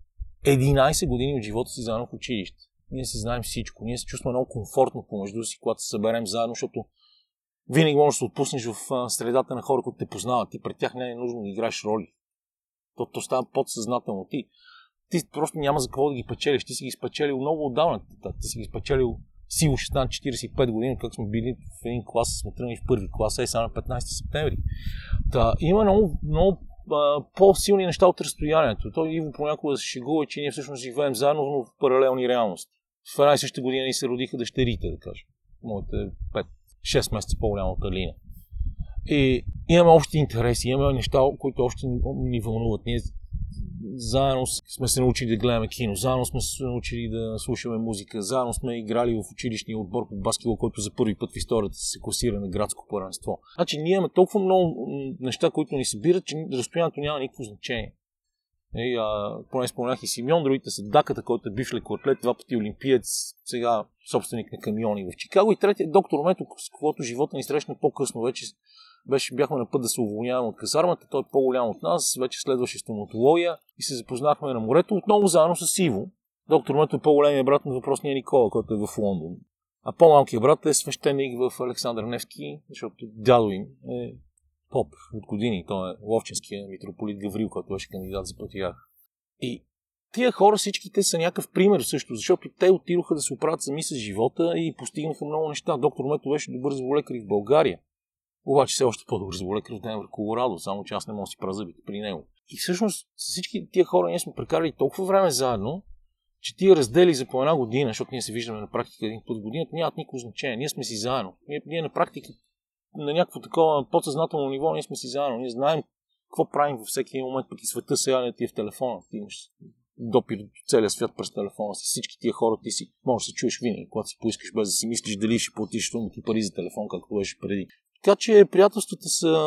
11 години от живота си заедно в училище. Ние си знаем всичко. Ние се чувстваме много комфортно помежду си, когато се съберем заедно, защото винаги можеш да се отпуснеш в средата на хора, които те познават. Ти пред тях не е нужно да играеш роли. То, то става подсъзнателно. Ти ти просто няма за какво да ги печелиш. Ти си ги спечелил много отдавна. Ти си ги спечелил сило 16-45 години, как сме били в един клас, сме тръгнали в първи клас, е сега на 15 септември. Та, има много, много по-силни неща от разстоянието. Той Иво понякога се шегува, че ние всъщност живеем заедно, но в паралелни реалности. В една и съща година ни се родиха дъщерите, да кажем. Моята е 5-6 месеца по-голяма от Алина. И имаме общи интереси, имаме неща, които още ни вълнуват. Ние заедно сме се научили да гледаме кино, заедно сме се научили да слушаме музика, заедно сме играли в училищния отбор по баскетбол, който за първи път в историята се класира на градско първенство. Значи ние имаме толкова много неща, които ни събират, че разстоянието няма никакво значение. Е, а, поне споменах и Симеон, другите са Даката, който е бивш лекоатлет, два пъти олимпиец, сега собственик на камиони в Чикаго и третия доктор Мето, с когото живота ни срещна по-късно вече беше, бяхме на път да се уволняваме от казармата, той е по-голям от нас, вече следваше стоматология и се запознахме на морето, отново заедно с Иво. Доктор Мето е по-големия брат на въпросния Никола, който е в Лондон. А по-малкият брат е свещеник в Александър Невски, защото дядо им е поп от години. Той е ловчинския митрополит Гаврил, който беше кандидат за патриарх. И тия хора всичките са някакъв пример също, защото те отидоха да се оправят сами с живота и постигнаха много неща. Доктор Мето беше добър зъболекар и в България. Обаче все още по-добър зъболекар в Денвър, Колорадо, само че аз не мога да си правя зъбите при него. И всъщност всички тия хора ние сме прекарали толкова време заедно, че тия раздели за по една година, защото ние се виждаме на практика един път в годината, нямат никакво значение. Ние сме си заедно. Ние, ние на практика на някакво такова подсъзнателно ниво, ние сме си заедно. Ние знаем какво правим във всеки момент, пък и света сега не ти е в телефона. Ти имаш допир до целия свят през телефона си. Всички тия хора ти си можеш да се чуеш винаги, когато си поискаш, без да си мислиш дали ще платиш сума ти пари за телефон, както беше преди. Така че приятелствата са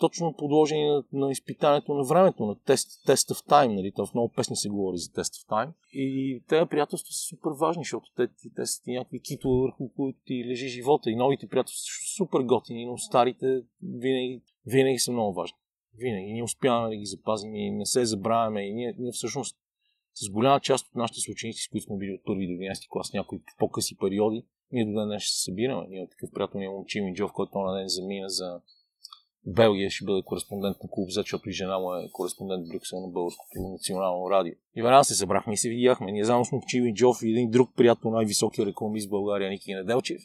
точно подложени на, на изпитанието на времето, на тест, тест of time. Нали? В много песни се говори за тест of time. И тези приятелства са супер важни, защото те, те, са някакви китове, върху които ти лежи живота. И новите приятелства са супер готини, но старите винаги, винаги са много важни. Винаги. Ние успяваме да ги запазим и не се забравяме. И ние, ние всъщност с голяма част от нашите съученици, с които сме били от първи до 11 клас, някои по-къси периоди, ние до днес ще се събираме. Ние такъв приятел ние момче Минджов, който на ден замина за Белгия, ще бъде кореспондент на клуб, защото и жена му е кореспондент в Брюксел на Българското национално радио. И веднага се събрахме и се видяхме. Ние заедно с Момчи Минджов и един друг приятел, най-високия рекламист в България, Ники Неделчев.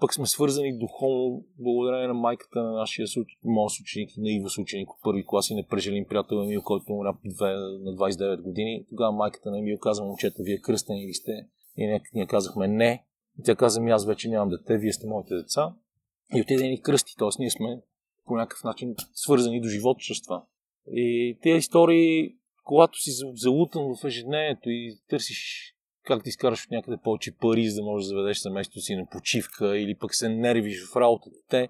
пък сме свързани духовно благодарение на майката на нашия моят ученик, на Иво ученик от първи клас и непрежелим приятел Емил, който на 29 години. Тогава майката на Емил каза, момчета, вие кръстени ли сте? И ние казахме не. И тя каза, ми аз вече нямам дете, вие сте моите деца. И отиде ни кръсти, т.е. ние сме по някакъв начин свързани до живота с това. И тези истории, когато си залутан в ежедневието и търсиш как да изкараш от някъде повече пари, за да можеш да заведеш семейството си на почивка или пък се нервиш в работата, те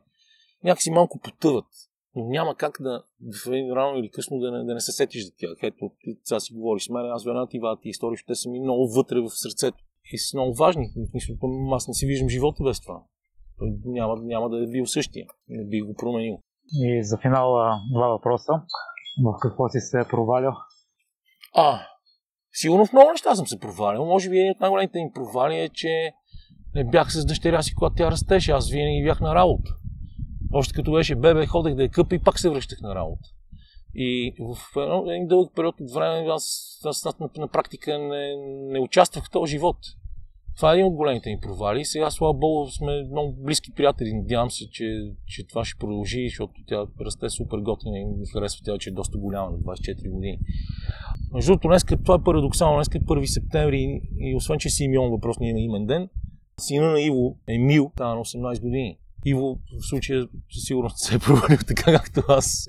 някакси малко потъват. Но няма как да, рано или късно да не, да не се сетиш за тях. Ето, ти сега си говориш с мен, аз веднага ти вада ти истории, те са ми много вътре в сърцето. И са много важни. Аз не си виждам живота без това. Няма, няма да е бил същия. Не би го променил. И за финал два въпроса. В какво си се е провалил? А, Сигурно в много неща съм се провалил. Може би един от най-големите ми провали е, че не бях с дъщеря си, когато тя растеше. Аз винаги бях на работа. Още като беше бебе, ходех да я къпа и пак се връщах на работа. И в един дълъг период от време аз, аз на, на практика не, не участвах в този живот. Това е един от големите ми провали. Сега, слава Богу, сме много близки приятели. Надявам се, че, че това ще продължи, защото тя расте супер готина и ми харесва тя, че е доста голяма на 24 години. Между другото, днес, това е парадоксално, днес е 1 септември и освен, че си Имион въпрос не има имен ден, сина на Иво Емил става на 18 години. Иво в случая със сигурност се е провалил [LAUGHS] така, както аз.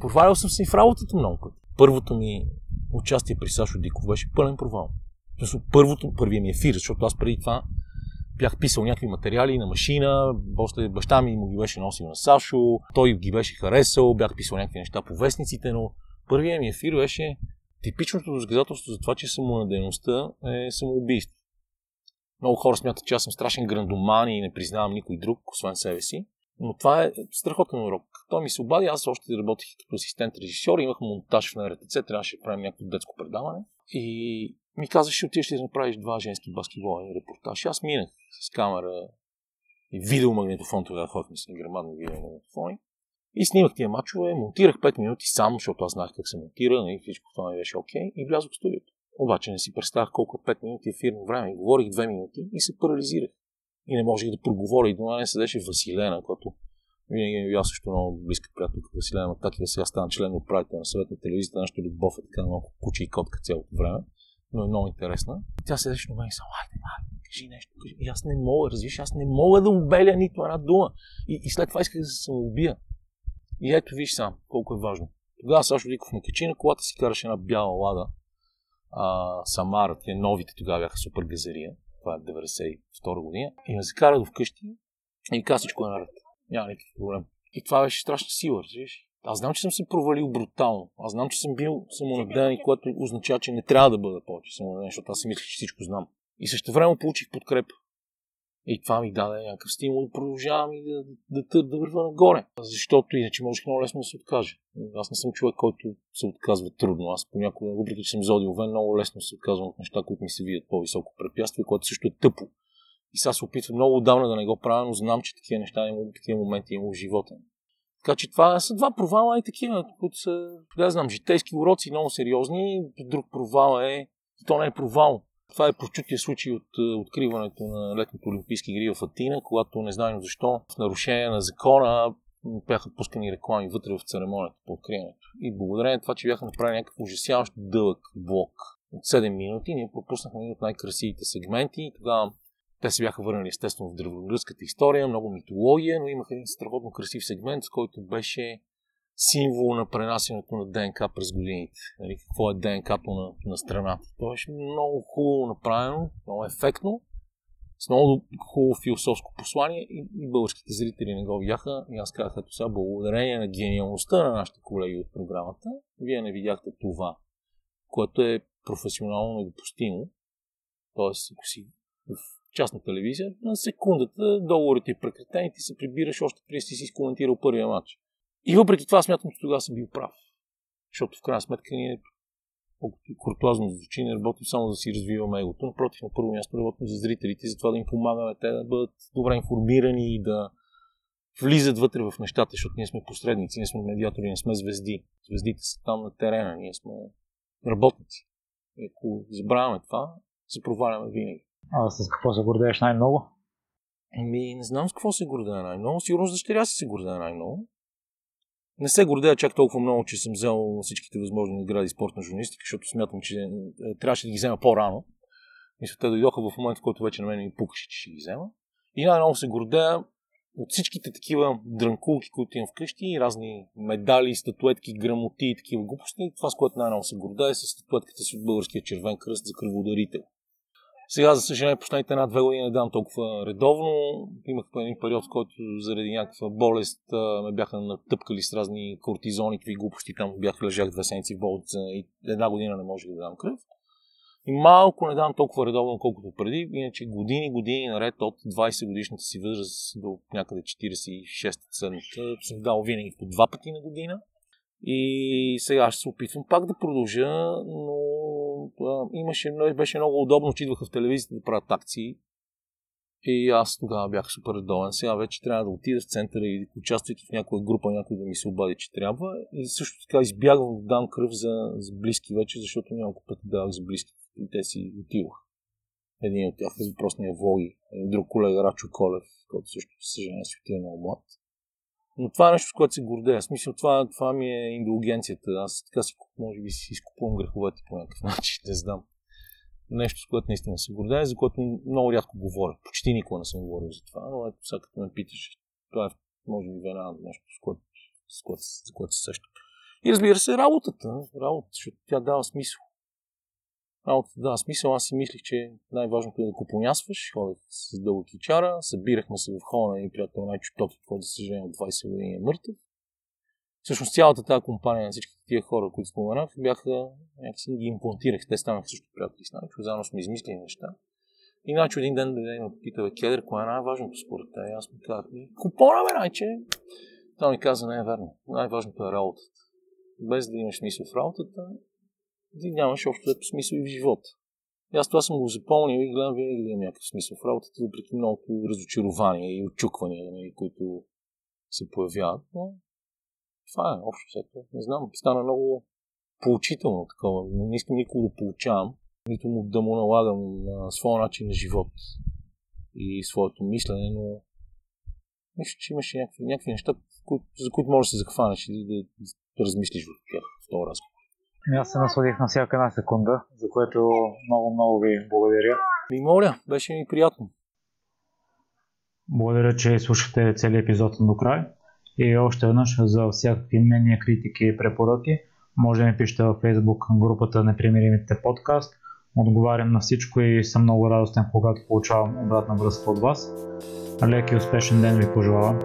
Провалял съм се и в работата много. Първото ми участие при Сашо Диков беше пълен провал. Първото, първият ми ефир, защото аз преди това бях писал някакви материали на машина, после баща ми му ги беше носил на Сашо, той ги беше харесал, бях писал някакви неща по вестниците, но първият ми ефир беше Типичното доказателство за това, че самонадеността е самоубийство. Много хора смятат, че аз съм страшен грандоман и не признавам никой друг, освен себе си. Но това е страхотен урок. Той ми се обади, аз още работих като асистент режисьор, имах монтаж на РТЦ, трябваше да правим някакво детско предаване. И ми каза, ще отидеш да направиш два женски баскетболни репортажи. Аз минах с камера и видеомагнитофон, тогава ходихме с грамадни видеомагнитофони. И снимах тия мачове, монтирах 5 минути сам, защото аз знаех как се монтира, и нали, всичко това ми беше окей, okay, и влязох в студиото. Обаче не си представях колко е 5 минути ефирно време. Говорих 2 минути и се парализирах. И не можех да проговоря. И до мен седеше Василена, която винаги ми била също много близка приятелка Василена Матакива. Сега стана член на управител на съвет на телевизията. Нашата любов е така малко куче и котка цялото време. Но е много интересна. Тя седеше до мен и само, айде, айде, кажи нещо. Кажи. И аз не мога, разбираш, аз не мога да обеля нито една дума. И, и след това исках да се самоубия. И ето виж сам колко е важно. Тогава Сашо Диков ме качи на колата си караше една бяла лада. А, Самара, тия новите тогава бяха супер газария. Това е 92 година. И ме закара до вкъщи и каза всичко е наред. Няма никакъв проблем. И това беше страшна сила, разбираш. Аз знам, че съм се провалил брутално. Аз знам, че съм бил самонаден, което означава, че не трябва да бъда повече самонаден, защото аз си мисля, че всичко знам. И също време получих подкрепа. И това ми даде някакъв стимул да продължавам и да, да, да, да върва нагоре. Защото иначе можех много лесно да се откаже. Аз не съм човек, който се отказва трудно. Аз понякога, въпреки че съм зодил вен, много лесно се отказвам от неща, които ми се видят по-високо препятствие, което също е тъпо. И сега се опитвам много отдавна да не го правя, но знам, че такива неща има, такива моменти има в живота. Така че това са два провала и такива, които са, да знам, житейски уроци, много сериозни. Друг провал е, то не е провал, това е прочутия случай от е, откриването на летните Олимпийски игри в Атина, когато не знаем защо, в нарушение на закона, бяха пускани реклами вътре в церемонията по откриването. И благодарение на това, че бяха направили някакъв ужасяващ дълъг блок от 7 минути, ние пропуснахме един от най-красивите сегменти и тогава те се бяха върнали естествено в древногръцката история, много митология, но имаха един страхотно красив сегмент, с който беше символ на пренасенето на ДНК през годините. Нали, какво е ДНК-то на, на страната. Това беше много хубаво направено, много ефектно, с много хубаво философско послание и, и българските зрители не го видяха. И аз казах, ето сега, благодарение на гениалността на нашите колеги от програмата, вие не видяхте това, което е професионално недопустимо. Тоест, ако си в частна телевизия, на секундата договорите и прекратени, ти се прибираш още преди си си изкоментирал първия матч. И въпреки това смятам, че тогава съм бил прав. Защото в крайна сметка ние колкото куртуазно звучи, не работим само да си развиваме егото. Напротив, на първо място работим за зрителите, затова да им помагаме те да бъдат добре информирани и да влизат вътре в нещата, защото ние сме посредници, ние сме медиатори, не сме звезди. Звездите са там на терена, ние сме работници. И ако забравяме това, се проваляме винаги. А с какво се гордееш най-много? Ами, не знам с какво се гордея най-много. Сигурно с дъщеря си се гордея най-много. Не се гордея чак толкова много, че съм взел всичките възможни награди спортна журналистика, защото смятам, че е, трябваше да ги взема по-рано. Мисля, те дойдоха в момента, в който вече на мен ми пукаше, че ще ги взема. И най-много се гордея от всичките такива дрънкулки, които имам вкъщи, разни медали, статуетки, грамоти и такива глупости, това с което най-много се гордея е с статуетката си от Българския червен кръст за кръводарител. Сега, за съжаление, последните една-две години не дам толкова редовно. Имах един период, в който заради някаква болест ме бяха натъпкали с разни кортизони, какви глупости там бях лежах две седмици в болница и една година не можех да дам кръв. И малко не дам толкова редовно, колкото преди. Иначе години, години наред от 20 годишната си възраст до някъде 46 седмица съм дал винаги по два пъти на година. И сега ще се опитвам пак да продължа, но имаше, беше много удобно, че идваха в телевизията да правят акции. И аз тогава бях супер редовен. Сега вече трябва да отида в центъра и участвайки в някоя група, някой да ми се обади, че трябва. И също така избягвам да дам кръв за, за близки вече, защото няколко пъти давах за близки и те си отиваха. Един от тях е въпросния Воги, един друг колега Рачо Колев, който също, съжаление, си отива много млад. Но това е нещо, с което се гордея. Смисъл, това, това ми е индулгенцията. Аз така си, може би, си изкупувам греховете по някакъв [LAUGHS] начин, не знам. Нещо, с което наистина се гордея, за което много рядко говоря. Почти никога не съм говорил за това, но ето сега като ме питаш, това е, може би, веднага нещо, с което, с което, за което се сещам. И разбира се, работата. Работата, защото тя дава смисъл работата дава смисъл. Аз си мислих, че най-важното е да купонясваш. Ходех с дълга кичара, събирахме се в хола на един приятел Найчо Токи, който, за съжаление, от 20 години е мъртъв. Всъщност цялата тази компания на всички тия хора, които споменах, бяха, някакси ги имплантирах. Те станаха също приятели с Найчо, заедно сме измислили неща. И Найчо един ден да ме пита, бе, Кедър, кое е най-важното според теб? Аз му казах, купона, бе, Найче. Той ми каза, не е верно. Най-важното е работата. Без да имаш смисъл в работата, ти нямаш общо смисъл и в живота. И аз това съм го запомнил и гледам винаги да има някакъв смисъл в работата, въпреки много разочарования и очуквания, нали, които се появяват. Но това е общо всето. Не знам, стана много поучително такова. Не искам никого да получавам, нито му да му налагам на своя начин на живот и своето мислене, но мисля, че имаше някакви, някакви неща, за които можеш да се захванеш и да, да размислиш в тях в този разговор. Ами аз се насладих на всяка една секунда, за което много, много ви благодаря. Ми моля, беше ми приятно. Благодаря, че слушахте целият епизод до край. И още веднъж за всякакви мнения, критики и препоръки, може да ми пишете във Facebook групата Непримиримите подкаст. Отговарям на всичко и съм много радостен, когато получавам обратна връзка от вас. Лек и успешен ден ви пожелавам.